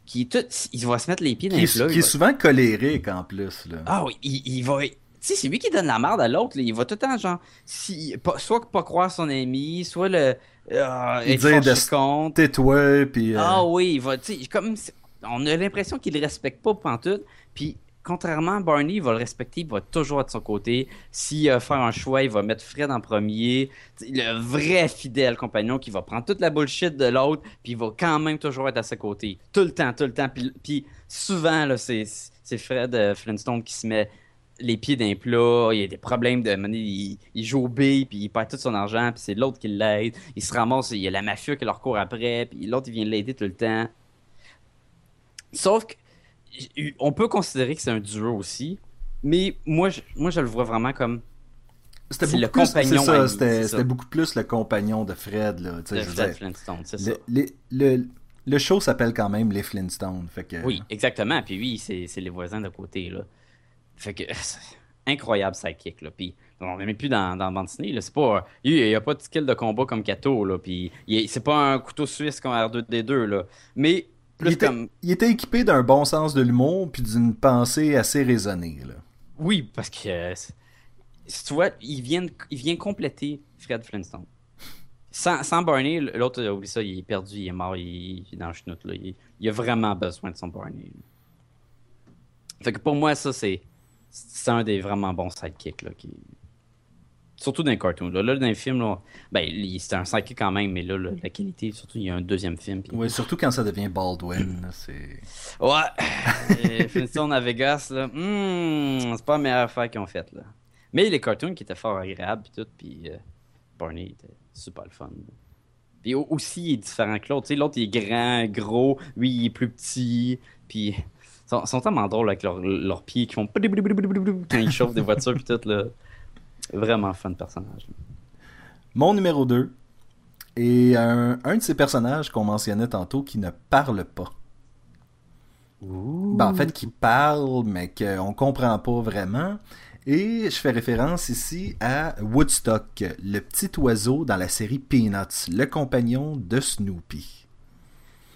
Qui est tout, il va se mettre les pieds dans Qui les plats. qui il est va- souvent colérique en plus. Là. ah oui, il, il va. Tu sais, c'est lui qui donne la merde à l'autre. Il va tout le temps, genre, si, pas- soit pas croire son ami, soit le. euh, Il dit de-. Tais-toi, puis. euh, Ah oui, il va. Tu sais, comme. On a l'impression qu'il le respecte pas pantoute. Puis, contrairement à Barney, il va le respecter, il va toujours être de son côté. S'il a faire un choix, il va mettre Fred en premier. Le vrai fidèle compagnon qui va prendre toute la bullshit de l'autre, puis il va quand même toujours être à ses côtés. Tout le temps, tout le temps. Puis, souvent, c'est Fred euh, Flintstone qui se met les pieds d'un plat, il y a des problèmes de monnaie, il, il joue au B, puis il perd tout son argent, puis c'est l'autre qui l'aide. Il se ramasse, il y a la mafia qui leur court après, puis l'autre il vient l'aider tout le temps. Sauf que on peut considérer que c'est un duo aussi, mais moi je, moi je le vois vraiment comme C'était c'est beaucoup le plus- compagnon ça, c'était c'était beaucoup plus le compagnon de Fred. Là, de Fred Flintstone, c'est ça. les- le, le show s'appelle quand même Les Flintstones. Fait que, Oui, exactement. Puis oui, c'est c'est les voisins d'à côté, là. Fait que, incroyable sidekick, là. Puis on n'est même plus dans, dans bande dessinée. C'est pas... Il n'y a pas de skill de combat comme Kato, là. Puis il c'est pas un couteau suisse comme R2D2, là. Mais plus il, était, comme... il était équipé d'un bon sens de l'humour puis d'une pensée assez raisonnée. Là. Oui, parce que... euh, tu vois, il vient, il vient compléter Fred Flintstone. Sans, sans Barney, l'autre, oublie ça, il est perdu, il est mort, il, il est dans le chenoute, là. Il, il a vraiment besoin de son Barney. là. Fait que pour moi, ça, c'est c'est un des vraiment bons sidekicks, là, qui... Surtout dans les cartoons. Là, là dans les films, là, ben, c'était un sidekick quand même, mais là, là, la qualité, surtout, il y a un deuxième film. puis- Ouais, surtout quand ça devient Baldwin. c'est... Ouais, euh, Flintstone à Vegas, là, hmm, c'est pas la meilleure affaire qu'ils ont faite, là. Mais les cartoons qui étaient fort agréables, puis tout, puis euh, Barney était super le fun. là. Puis au- aussi, il est différent que l'autre. Tu sais, l'autre, il est grand, gros, lui, il est plus petit, puis sont, sont tellement drôles avec leurs leurs pieds qui font quand ils chauffent des voitures puis tout là. Vraiment fun personnage. Mon numéro 2 est un, de ces personnages qu'on mentionnait tantôt qui ne parle pas. Ben, en fait, qui parle, mais qu'on comprend pas vraiment. Et je fais référence ici à Woodstock, le petit oiseau dans la série Peanuts, le compagnon de Snoopy.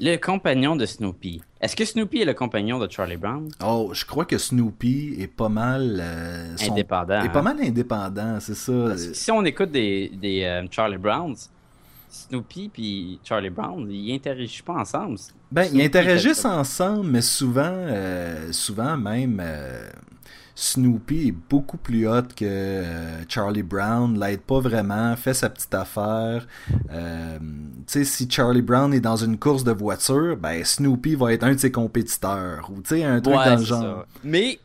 Le compagnon de Snoopy. Est-ce que Snoopy est le compagnon de Charlie Brown? Oh, je crois que Snoopy est pas mal... euh, son- Indépendant. Est pas hein? mal indépendant, c'est ça. Parce que si on écoute des, des euh, Charlie Browns, Snoopy puis Charlie Brown, ils interagissent pas ensemble. Ben, Snoopy ils interagissent ensemble, mais souvent, euh, souvent même, euh, Snoopy est beaucoup plus hot que euh, Charlie Brown, l'aide pas vraiment, fait sa petite affaire. Euh, tu sais, si Charlie Brown est dans une course de voiture, ben Snoopy va être un de ses compétiteurs, ou tu sais, un truc Ouais, dans le genre. ça. Mais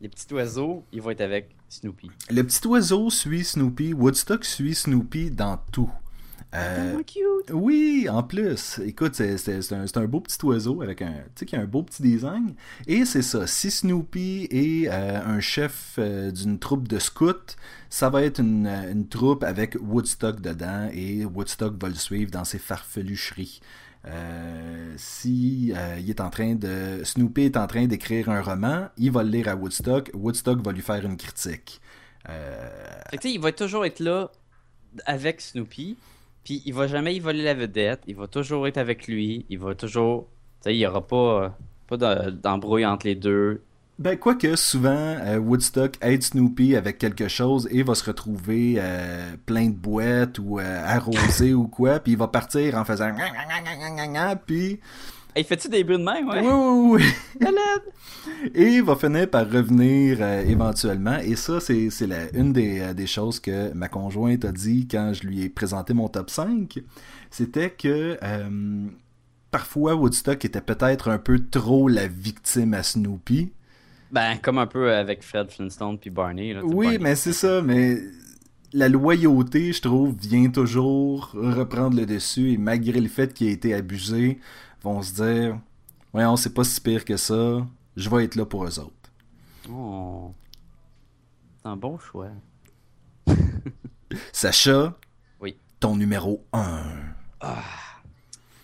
les petits oiseaux, ils vont être avec Snoopy. Le petit oiseau suit Snoopy, Woodstock suit Snoopy dans tout. Euh, cute. Oui, en plus. Écoute, c'est c'est- c'est un, c'est un beau petit oiseau avec un, tu sais, qui a un beau petit design. Et c'est ça. Si Snoopy est euh, un chef euh, d'une troupe de scouts, ça va être une, une troupe avec Woodstock dedans et Woodstock va le suivre dans ses farfelucheries. Euh, si euh, il est en train de Snoopy est en train d'écrire un roman, il va le lire à Woodstock. Woodstock va lui faire une critique. Euh, Fait que, tu sais, il va toujours être là avec Snoopy, puis il va jamais y voler la vedette, il va toujours être avec lui, il va toujours... Tu sais, il y aura pas, euh, pas de- d'embrouille entre les deux. Ben, quoique, souvent, euh, Woodstock aide Snoopy avec quelque chose et va se retrouver euh, plein de boîtes ou arrosé ou quoi, puis il va partir en faisant puis Hey, fais-tu des bruits de même, ouais? oui, oui, oui. Et il va finir par revenir euh, éventuellement et ça c'est une des, euh, des choses que ma conjointe a dit quand je lui ai présenté mon top 5 c'était que euh, parfois Woodstock était peut-être un peu trop la victime à Snoopy Ben, comme un peu avec Fred Flintstone puis Barney. Là, Oui, Barney. mais c'est ça, mais la loyauté, je trouve, vient toujours reprendre le dessus et malgré le fait qu'il ait été abusé, vont se dire Voyons, c'est pas si pire que ça, je vais être là pour eux autres. Oh. C'est un bon choix. Sacha, Oui. ton numéro 1.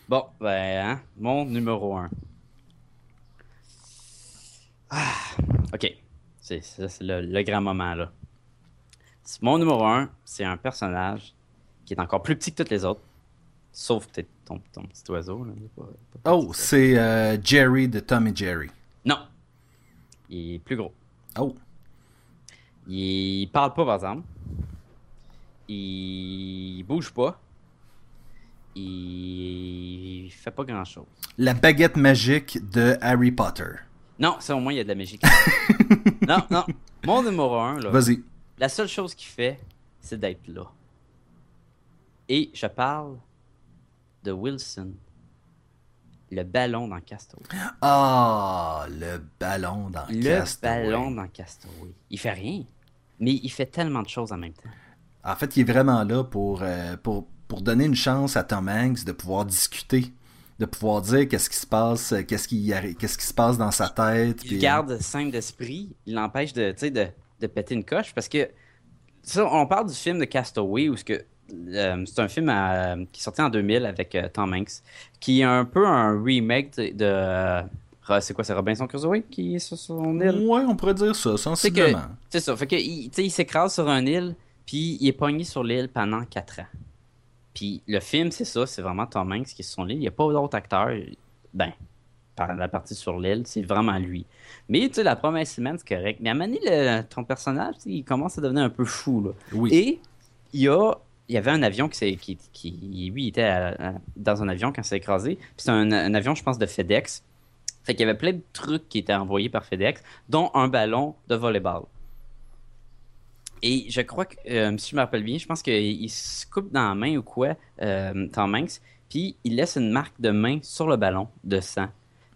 Bon, ben, hein, mon numéro 1. Ah, ok. C'est le, le grand moment, là. Mon numéro 1, c'est un personnage qui est encore plus petit que tous les autres. Sauf peut-être ton, ton petit oiseau, là. Il est pas- pas Oh, c'est euh, Jerry de Tom et Jerry. Non. Il est plus gros. Oh, Il parle pas, par exemple. Il bouge pas. Il fait pas grand chose. la baguette magique de Harry Potter. Non, ça au moins il y a de la magie. non, non. Mon numéro 1, là, Vas-y. la seule chose qu'il fait, c'est d'être là. Et je parle de Wilson. Le ballon dans Castaway. Ah, le ballon dans Le Castaway. ballon dans Castaway. Il fait rien. Mais il fait tellement de choses en même temps. En fait, il est vraiment là pour, euh, pour, pour donner une chance à Tom Hanks de pouvoir discuter, de pouvoir dire qu'est-ce qui se passe, euh, qu'est-ce qui, qu'est-ce qui se passe dans sa tête. Il puis- garde sain d'esprit, il l'empêche de, de, de péter une coche parce que ça, on parle du film de Castaway où ce que euh, c'est un film à- qui est sorti en 2000 avec euh, Tom Hanks qui est un peu un remake de, de, euh, c'est quoi c'est Robinson Crusoe qui est sur son île? Ouais, on pourrait dire ça, sensiblement. c'est ça, fait que il, il s'écrase sur une île puis il est pogné sur l'île pendant 4 ans. Puis le film c'est ça, c'est vraiment Tom Hanks qui est sur l'île, il n'y a pas d'autres acteurs. Ben, par la partie sur l'île, c'est vraiment lui. Mais tu sais, la première semaine, c'est correct. Mais à un moment donné, le- ton personnage, il commence à devenir un peu fou. Là. Oui. Et il y a. Il y avait un avion qui, lui, était dans un avion quand s'est écrasé. C'est un, avion, je pense, de FedEx. Fait qu'il y avait plein de trucs qui étaient envoyés par FedEx, dont un ballon de volleyball. Et je crois que, euh, si je bien, je pense qu'il il se coupe dans la main ou quoi, euh, Tom puis il laisse une marque de main sur le ballon de sang.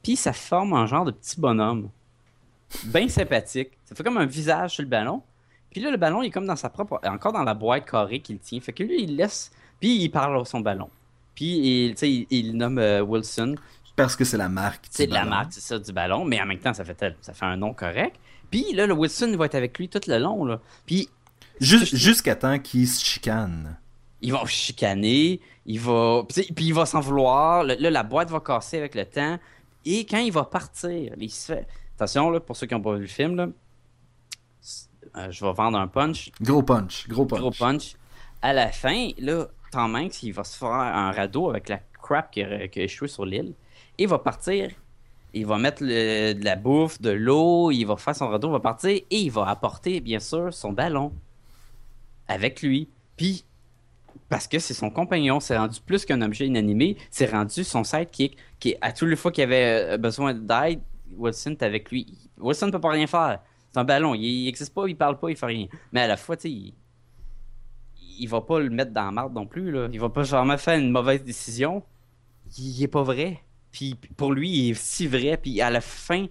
Puis ça forme un genre de petit bonhomme. Bien sympathique. Ça fait comme un visage sur le ballon. Puis là, le ballon, il est comme dans sa propre. Encore dans la boîte carrée qu'il tient. Fait que lui, il laisse. Puis il parle à son ballon. Puis il, tu sais, il, il nomme euh, Wilson. Parce que c'est la marque. C'est du la marque, c'est ça, du ballon, mais en même temps, ça fait, tel- ça fait un nom correct. Puis là, le Wilson va être avec lui tout le long. Là. Puis Jus- Jusqu'à temps qu'il se chicane. ils vont chicaner, il va, puis il va s'en vouloir. Le- Là, la boîte va casser avec le temps. Et quand il va partir, il se fait. Attention, là, pour ceux qui n'ont pas vu le film, là, euh, je vais vendre un punch. Gros punch, gros punch. Gros punch. À la fin, là, Tom Hanks, il va se faire un radeau avec la crap qui a, qui a échoué sur l'île. Il va partir. Il va mettre le- de la bouffe, de l'eau, il va faire son radeau, il va partir et il va apporter, bien sûr, son ballon avec lui. Puis, parce que c'est son compagnon, c'est rendu plus qu'un objet inanimé, c'est rendu son sidekick, qui, à toutes les fois qu'il avait euh, besoin d'aide, Wilson est avec lui. Wilson ne peut pas rien faire. C'est un ballon, il n'existe pas, il parle pas, il fait rien. Mais à la fois, tu sais, il, il va pas le mettre dans la marde non plus. Là. Il va pas vraiment faire une mauvaise décision. Il, il est pas vrai. Puis pour lui, il est si vrai. Puis à la fin,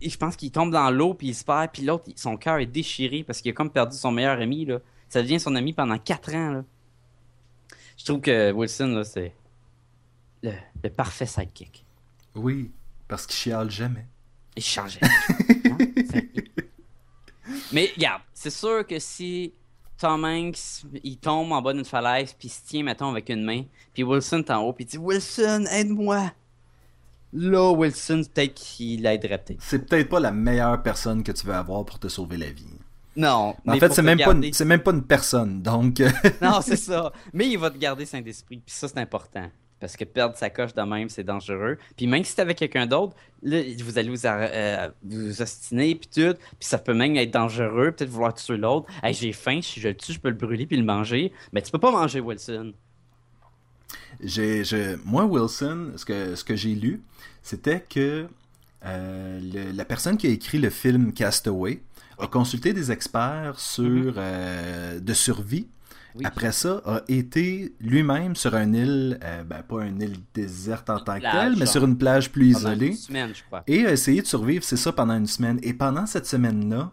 je pense qu'il tombe dans l'eau, puis il se perd. Puis l'autre, son cœur est déchiré parce qu'il a comme perdu son meilleur ami. Ça devient son ami pendant 4 ans. Je trouve que Wilson, c'est le, le parfait sidekick. Oui, parce qu'il chiale jamais. Il changeait. Hein? Mais regarde, c'est sûr que si Tom Hanks, il tombe en bas d'une falaise, puis il se tient, mettons, avec une main, puis Wilson est en haut, puis il dit Wilson, aide-moi. Là, Wilson, peut-être qu'il l'aiderait peut-être. C'est peut-être pas la meilleure personne que tu veux avoir pour te sauver la vie. Non. En fait, c'est même, pas une- c'est même pas une personne, donc... euh, Non, c'est ça. Mais il va te garder sain d'esprit, puis ça, c'est important. Parce que perdre sa coche de même, c'est dangereux. Puis même si t'es avec quelqu'un d'autre, là, vous allez vous, euh, vous ostiner, puis tout. Puis ça peut même être dangereux, peut-être vouloir tuer l'autre. Hey, j'ai faim, si je le tue, je peux le brûler puis le manger. Mais tu peux pas manger Wilson. J'ai, je- moi, Wilson, ce que, ce que j'ai lu, c'était que euh, le- la personne qui a écrit le film Castaway a consulté des experts sur Mhm. euh, de survie. Oui. Après ça, a été lui-même sur une île, euh, ben, pas une île déserte en tant que telle, mais sur une plage plus Pendant isolée. une semaine, je crois. Et a essayé de survivre, c'est ça, pendant une semaine. Et pendant cette semaine-là,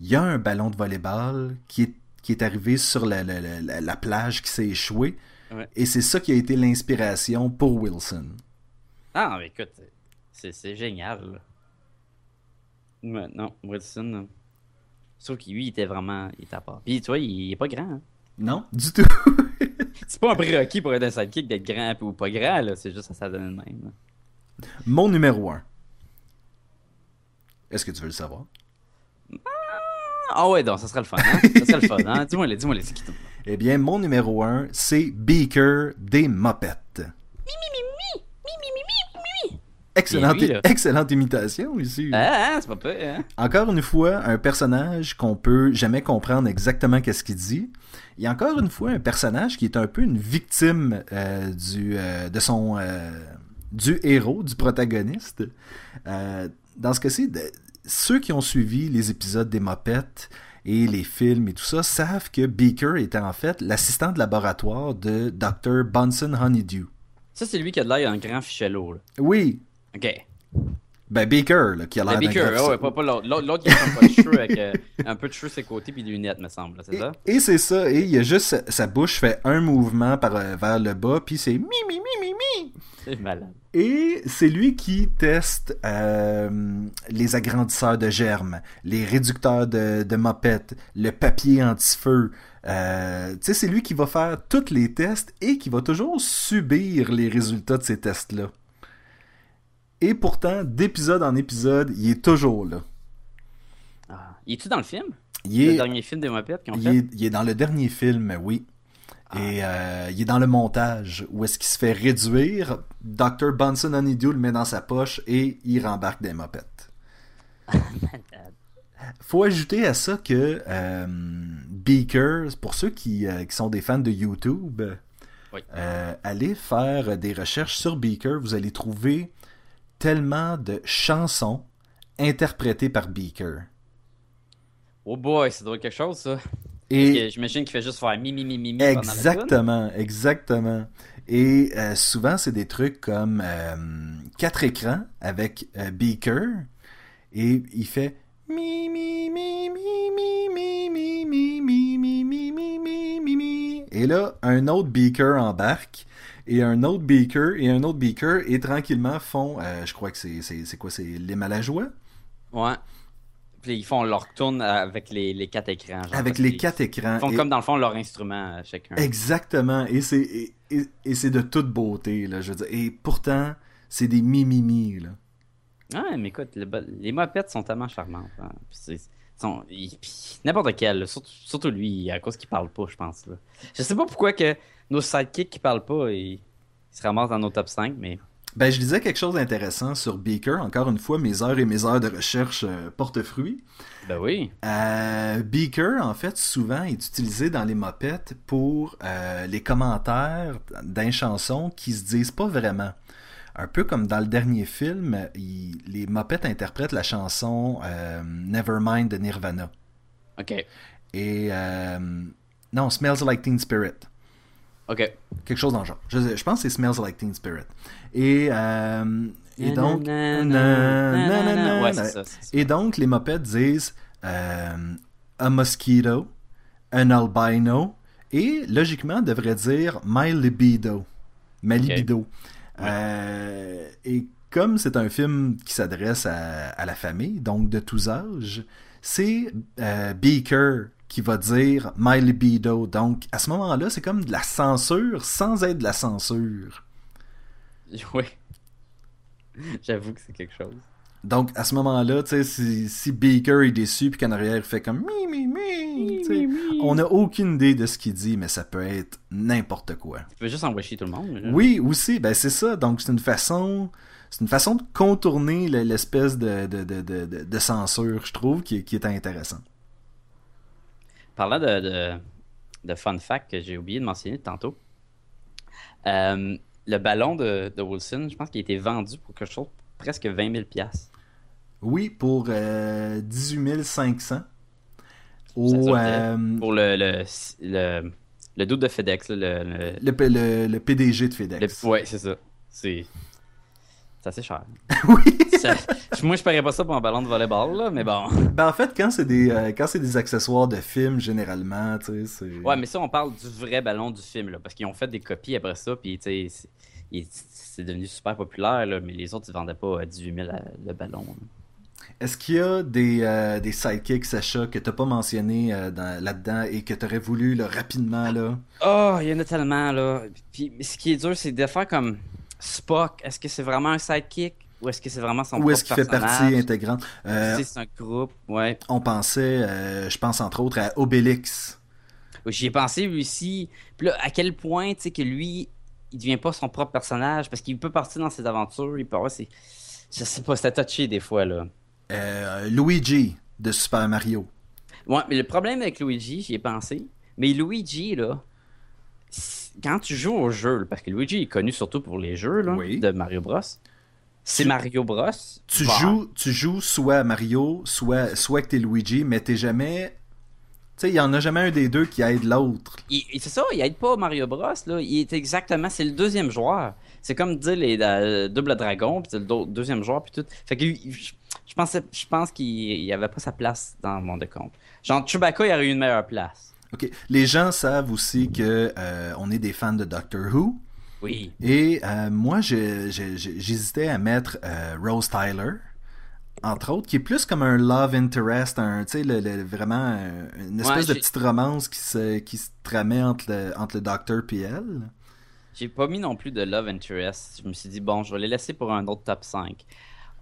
il y a un ballon de volleyball qui est, qui est arrivé sur la, la- la- la- la plage qui s'est échoué. Ouais. Et c'est ça qui a été l'inspiration pour Wilson. Ah, mais écoute, c'est, génial. Ouais, non, Wilson. Je trouve qu'il lui, il était vraiment. Il était à part. Puis tu vois, il, il est pas grand. hein. Non, du tout. C'est pas un prérequis pour être un sidekick d'être grand ou pas grand, là. C'est juste ça, ça donne le même. là. Mon numéro 1. Est-ce que tu veux le savoir? Ah ouais, donc ça serait le fun, hein? Ça serait le fun, hein? Dis-moi, les, dis-moi, les, c'est qui ton- Eh bien, mon numéro 1, c'est Beaker des Mopettes. Excellente, lui, excellente imitation ici. Ah, ah, c'est pas peu, hein? Encore une fois, un personnage qu'on peut jamais comprendre exactement qu'est-ce qu'il dit. Et encore une fois, un personnage qui est un peu une victime euh, du, euh, de son, euh, du héros, du protagoniste. Dans ce cas-ci, ceux qui ont suivi les épisodes des Mopettes et les films et tout ça savent que Beaker était en fait l'assistant de laboratoire de Dr. Bunsen Honeydew. Ça, c'est lui qui a de l'air un grand fichelot, là. Oui, Ok. Ben Baker, là, qui a Le l'air d'un Beaker, graphique- ouais, pas, pas l'autre. L'autre, qui a pas de cheveux avec euh, un peu de cheveux ses côtés puis des lunettes, me semble, c'est Et, ça? et c'est ça, et il y a juste sa, sa bouche fait un mouvement par, euh, vers le bas, puis c'est mi mi mi mi mi. C'est malade. Et c'est lui qui teste euh, les agrandisseurs de germes, les réducteurs de, de mopettes, le papier anti-feu. Euh, tu sais, c'est lui qui va faire tous les tests et qui va toujours subir les résultats de ces tests-là. Et pourtant, d'épisode en épisode, il est toujours là. Ah. Il est-tu dans le film? Il Le est, dernier film des Muppets qu'ils ont il fait? est, il est dans le dernier film, oui. Et euh, il est dans le montage où est-ce qu'il se fait réduire. Dr. Bunsen Honeydew le met dans sa poche et il rembarque des mopettes. Malade. Faut ajouter à ça que euh, Beaker, pour ceux qui, euh, qui sont des fans de YouTube, Oui. allez faire des recherches sur Beaker. Vous allez trouver tellement de chansons interprétées par Beaker. Oh boy, ça doit être quelque chose, ça. Et J'imagine qu'il fait juste faire mi mi mi mi la. Exactement, exactement. Et euh, souvent, c'est des trucs comme euh, quatre écrans avec euh, Beaker et il fait mi mi mi mi mi mi mi mi mi mi mi mi mi mi et là un autre Beaker embarque et un autre beaker, et un autre beaker, et tranquillement font, euh, je crois que c'est, quoi, c'est les malajois? Ouais. Puis ils font leur tourne avec les, les quatre écrans. genre, Avec les quatre écrans. font et- comme dans le fond leur instrument euh, chacun. Exactement, et c'est, et, et- et c'est de toute beauté, là, je veux dire. Et pourtant, c'est des mimimi, là. Ouais, mais écoute, le les mopettes sont tellement charmantes. hein. Ils- N'importe quel, surtout, surtout lui, à cause qu'il parle pas, je pense. Là. Je sais pas pourquoi que nos sidekicks qui parlent pas, ils, ils se ramassent dans nos top 5, mais Ben, je disais quelque chose d'intéressant sur Beaker. Encore une fois, mes heures et mes heures de recherche euh, portent fruit. ben oui. Euh, Beaker, en fait, souvent est utilisé dans les mopettes pour euh, les commentaires d'un chanson qui se disent pas vraiment. Un peu comme dans le dernier film, il- les mopettes interprètent la chanson euh, Nevermind de Nirvana. Ok. Et non, Smells Like Teen Spirit. Ok. Quelque chose dans le genre. Je, je pense que c'est Smells Like Teen Spirit. Et, euh, et donc... Et donc, les mopettes disent euh, a mosquito, an albino, et logiquement devrait dire my libido, ma libido. Euh, et comme c'est un film qui s'adresse à, à la famille, donc de tous âges, c'est euh, Beaker qui va dire my libido. Donc, à ce moment-là, c'est comme de la censure sans être de la censure. Oui. J'avoue que c'est quelque chose. Donc, à ce moment-là, tu sais, si, si Baker est déçu puis qu'en arrière, il fait comme mi, mi, mi, on n'a aucune idée de ce qu'il dit, mais ça peut être n'importe quoi. Tu peux juste envoyer tout le monde. là. Oui, aussi, ben c'est ça. Donc, c'est une façon... C'est une façon de contourner le- l'espèce de, de, de, de, censure, je trouve, qui, est- qui est intéressant. Parlant de, de, de fun fact que j'ai oublié de mentionner tantôt, euh, le ballon de, de Wilson, je pense qu'il a été vendu pour quelque chose presque 20 000 piastres. Oui, pour euh, 18 500. Ça Au, sortait. euh, Pour le, le, le, le doute de FedEx. là, le, le, le, PDG de FedEx. ouais, c'est ça. C'est c'est assez cher. oui! Ça- moi, je paierais pas ça pour un ballon de volleyball, là, mais bon. Ben, en fait, quand c'est des, euh, quand c'est des accessoires de film, généralement, tu sais, c'est... Ouais, mais ça, on parle du vrai ballon du film, là, parce qu'ils ont fait des copies après ça, puis tu sais, c'est- devenu super populaire, là, mais les autres, ils vendaient pas à 18 000 la- le ballon. Est-ce qu'il y a des, euh, des sidekicks, Sacha, que t'as pas mentionné euh, dans- là-dedans et que t'aurais voulu, là, rapidement, là? Oh, il y en a tellement, là. Puis ce qui est dur, c'est de faire comme Spock. Est-ce que c'est vraiment un sidekick ou est-ce que c'est vraiment son Ou est-ce qu'il fait partie personnage? intégrante? Euh, C'est un groupe, ouais. on pensait, euh, je pense entre autres à Obélix. J'y ai pensé lui aussi. Puis là, à quel point, tu sais, que lui, il devient pas son propre personnage? Parce qu'il peut partir dans ses aventures. Il peut avoir ses. Je sais pas, c'était touché des fois, là. Euh, Luigi de Super Mario. Ouais, mais le problème avec Luigi, j'y ai pensé. Mais Luigi, là, quand tu joues au jeu, parce que Luigi est connu surtout pour les jeux là, Oui. de Mario Bros. C'est Mario Bros. Tu Bah, joues, tu joues soit Mario, soit, soit que t'es Luigi, mais t'es jamais... Tu sais, il y en a jamais un des deux qui aide l'autre. C'est ça, il aide pas Mario Bros. Là. Il est exactement, c'est le deuxième joueur. C'est comme dire les euh, double dragon, puis c'est le do- deuxième joueur, puis tout. Fait que je, je pensais, je pense qu'il il avait pas sa place dans mon décompte. Genre Chewbacca, il aurait eu une meilleure place. Ok. Les gens savent aussi que euh, on est des fans de Doctor Who. Oui. Et euh, moi, j'hésitais à mettre euh, Rose Tyler, entre autres, qui est plus comme un love interest, un, tu sais, le- le- vraiment une espèce Ouais, de petite romance qui se, qui se tramait entre le, entre le Docteur et elle. J'ai pas mis non plus de Love Interest. Je me suis dit, bon, je vais les laisser pour un autre top 5.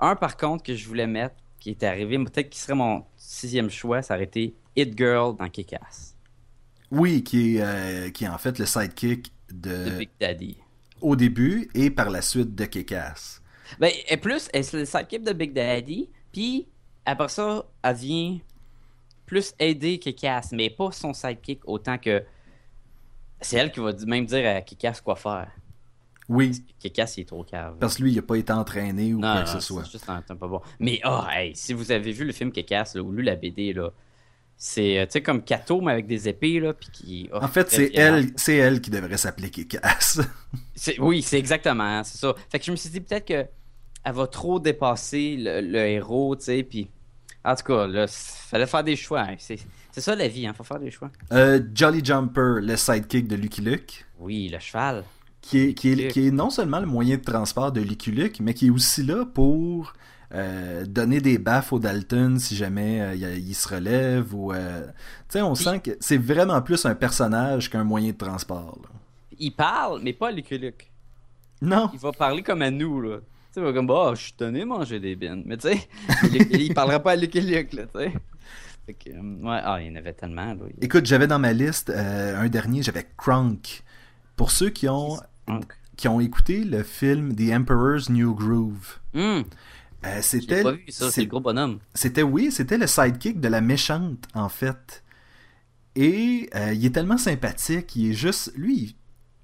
Un, par contre, que je voulais mettre, qui était arrivé, peut-être qui serait mon sixième choix, ça aurait été Hit Girl dans Kick-Ass, Oui, qui est, euh, qui est en fait le sidekick de de, Big Daddy. au début et par la suite de Kick-Ass. Ben, et plus, elle c'est le sidekick de Big Daddy, puis après ça, elle vient plus aider Kick-Ass, mais pas son sidekick autant que. C'est elle qui va même dire à Kick-Ass quoi faire. Oui, Kick-Ass, il est trop cave. parce que lui, il n'a pas été entraîné ou Non, quoi que ce soit. c'est juste un, bon. Mais, oh, hey, si vous avez vu le film là, ou lu la BD, là, c'est, euh, tu sais, comme Kato, mais avec des épées, là, puis qui... oh, En fait, c'est elle, c'est elle qui devrait s'appeler. C'est- Oui, c'est exactement, hein, c'est ça. Fait que je me suis dit peut-être que elle va trop dépasser le, le héros, tu sais, puis... En tout cas, là, fallait faire des choix. hein. C'est, ça la vie, hein, faut faire des choix. Euh, Jolly Jumper, le sidekick de Lucky Luke. Oui, le cheval. qui est, qui, est, qui est non seulement le moyen de transport de Liculic, mais qui est aussi là pour euh, donner des baffes au Dalton si jamais euh, il, se relève ou euh, tu sais on sent que c'est vraiment plus un personnage qu'un moyen de transport. Là. Il parle, mais pas à Luke Non. Il va parler comme à nous là. Tu sais, comme bah, je suis donné manger des bines, mais tu sais, il, il, parlera pas à Luke là, tu sais. Que, ouais, ah, il y en avait tellement. Là. Écoute, j'avais dans ma liste un dernier, j'avais Kronk. Pour ceux qui ont qui ont écouté le film The Emperor's New Groove. Mm. Euh, c'était pas vu ça, c'est le gros bonhomme. C'était oui, c'était le sidekick de la méchante en fait. Et euh, il est tellement sympathique, il est juste lui,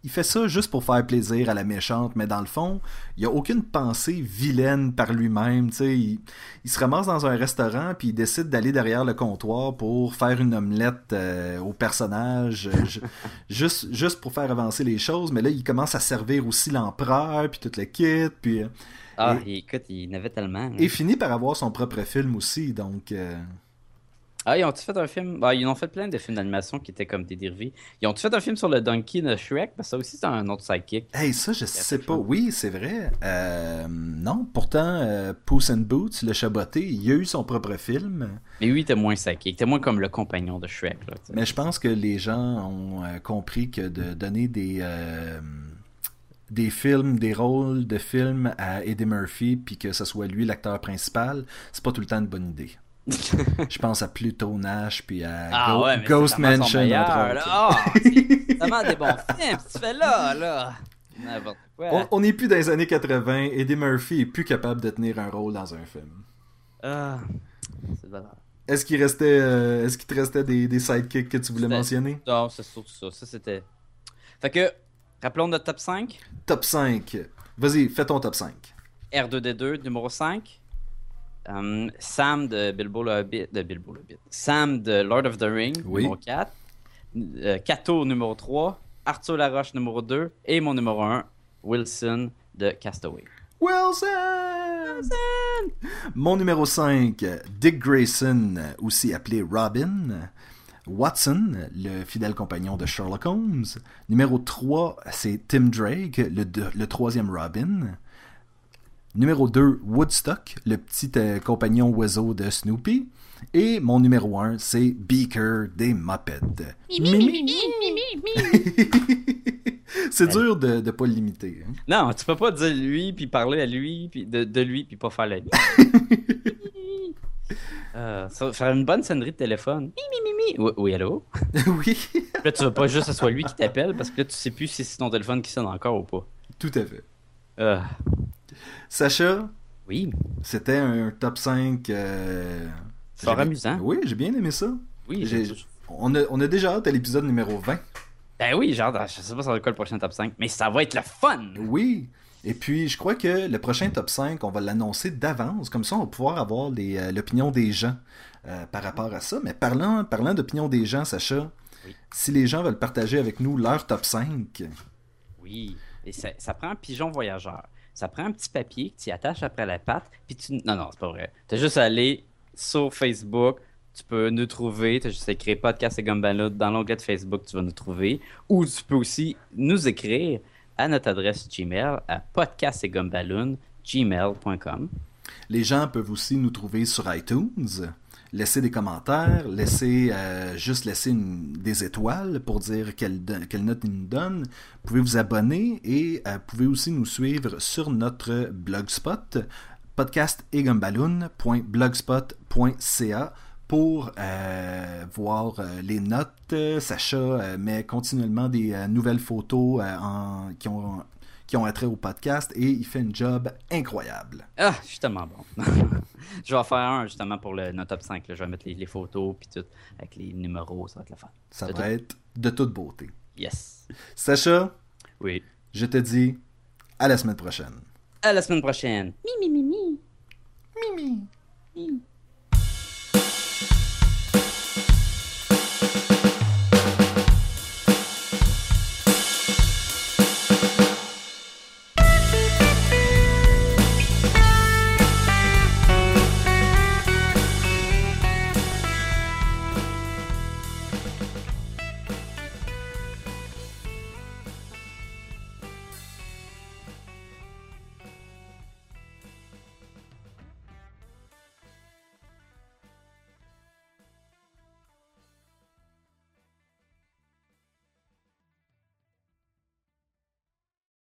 il fait ça juste pour faire plaisir à la méchante, mais dans le fond, il n'y a aucune pensée vilaine par lui-même. Il, il se ramasse dans un restaurant, puis il décide d'aller derrière le comptoir pour faire une omelette euh, au personnage, euh, juste, juste pour faire avancer les choses. Mais là, il commence à servir aussi l'empereur, puis toute le kit, puis... Euh, ah, écoute, il n'avait tellement. Et finit par avoir son propre film aussi, donc... Ah, ils ont fait un film? Bah, Ils ont fait plein de films d'animation qui étaient comme des dérivés. Ils ont fait un film sur le Donkey de Shrek? Parce que ça aussi, c'est un autre sidekick. Hey, ça, je sais pas. Oui, c'est vrai. Euh, non, pourtant, euh, Puss in Boots, le chaboté, il a eu son propre film. Mais oui, était moins sidekick. Était moins comme le compagnon de Shrek. Là, Mais je pense que les gens ont euh, compris que de donner des des films, des rôles de films à Eddie Murphy, puis que ce soit lui l'acteur principal, c'est pas tout le temps une bonne idée. je pense à Pluto Nash puis à ah Ghost Mansion. Meilleur, oh, c'est vraiment des bons films, tu fais là, là. On n'est plus dans les années 80. Eddie Murphy est plus capable de tenir un rôle dans un film. Ah, c'est Est-ce qu'il restait, euh, est-ce qu'il te restait des, des sidekicks que tu voulais mentionner? Non, c'est surtout ça. Ça c'était. Fait que, rappelons notre top 5. Top 5. Vas-y, fais ton top 5. R2D2, numéro 5. Um, Sam de Bilbo le Hobbit, de Bilbo le Hobbit. Sam de Lord of the Ring, numéro 4. Euh, Kato, numéro 3. Arthur Laroche, numéro 2. Et mon numéro 1, Wilson de Castaway. Wilson! Wilson! Mon numéro 5, Dick Grayson, aussi appelé Robin. Watson, le fidèle compagnon de Sherlock Holmes. Numéro 3, c'est Tim Drake, le, le troisième Robin. Numéro 2, Woodstock, le petit euh, compagnon oiseau de Snoopy. Et mon numéro 1, c'est Beaker des Muppets. c'est dur de ne pas le limiter. Hein. Non, tu peux pas dire lui, puis parler à lui, puis de, de lui, puis pas faire la euh, ça va faire une bonne sonnerie de téléphone. Oui, oui, allô? oui. là, tu veux pas juste que ce soit lui qui t'appelle parce que là, tu sais plus si c'est ton téléphone qui sonne encore ou pas. Tout à fait. Euh, Sacha? Oui. C'était un top 5. Euh... Fort amusant. Oui, j'ai bien aimé ça. Oui, on a, on a déjà hâte à l'épisode numéro 20. Ben oui, genre, je sais pas ça va quoi le prochain top 5, mais ça va être le fun! Oui! Et puis, je crois que le prochain top 5, on va l'annoncer d'avance. Comme ça, on va pouvoir avoir euh, l'opinion des gens euh, par rapport à ça. Mais parlant, parlant d'opinion des gens, Sacha, si les gens veulent partager avec nous leur top 5. Oui, et ça, ça prend un pigeon voyageur ça prend un petit papier que tu attaches après la patte, puis tu... Non, non, c'est pas vrai. Tu as juste à aller sur Facebook, tu peux nous trouver, tu as juste à écrire Podcast et Gumballoon dans l'onglet de Facebook, tu vas nous trouver. Ou tu peux aussi nous écrire à notre adresse Gmail à podcastetgumballoon.gmail.com. Les gens peuvent aussi nous trouver sur iTunes laisser des commentaires, laisser euh, juste laisser des étoiles pour dire quelle, quelle, note ils nous donnent. Vous pouvez vous abonner et euh, pouvez aussi nous suivre sur notre blogspot podcastegumballoon.blogspot.ca pour euh, voir les notes. Sacha met continuellement des nouvelles photos en, qui ont qui ont attrait au podcast et il fait un job incroyable. Ah, je suis tellement bon. je vais en faire un justement pour le, notre top 5. Je vais mettre les, photos puis tout avec les numéros, ça va être la fin. Ça va être de toute beauté. Yes. Sacha? Oui. Je te dis à la semaine prochaine. À la semaine prochaine. Mi, mi, mi, mi. Mi, mi. mi.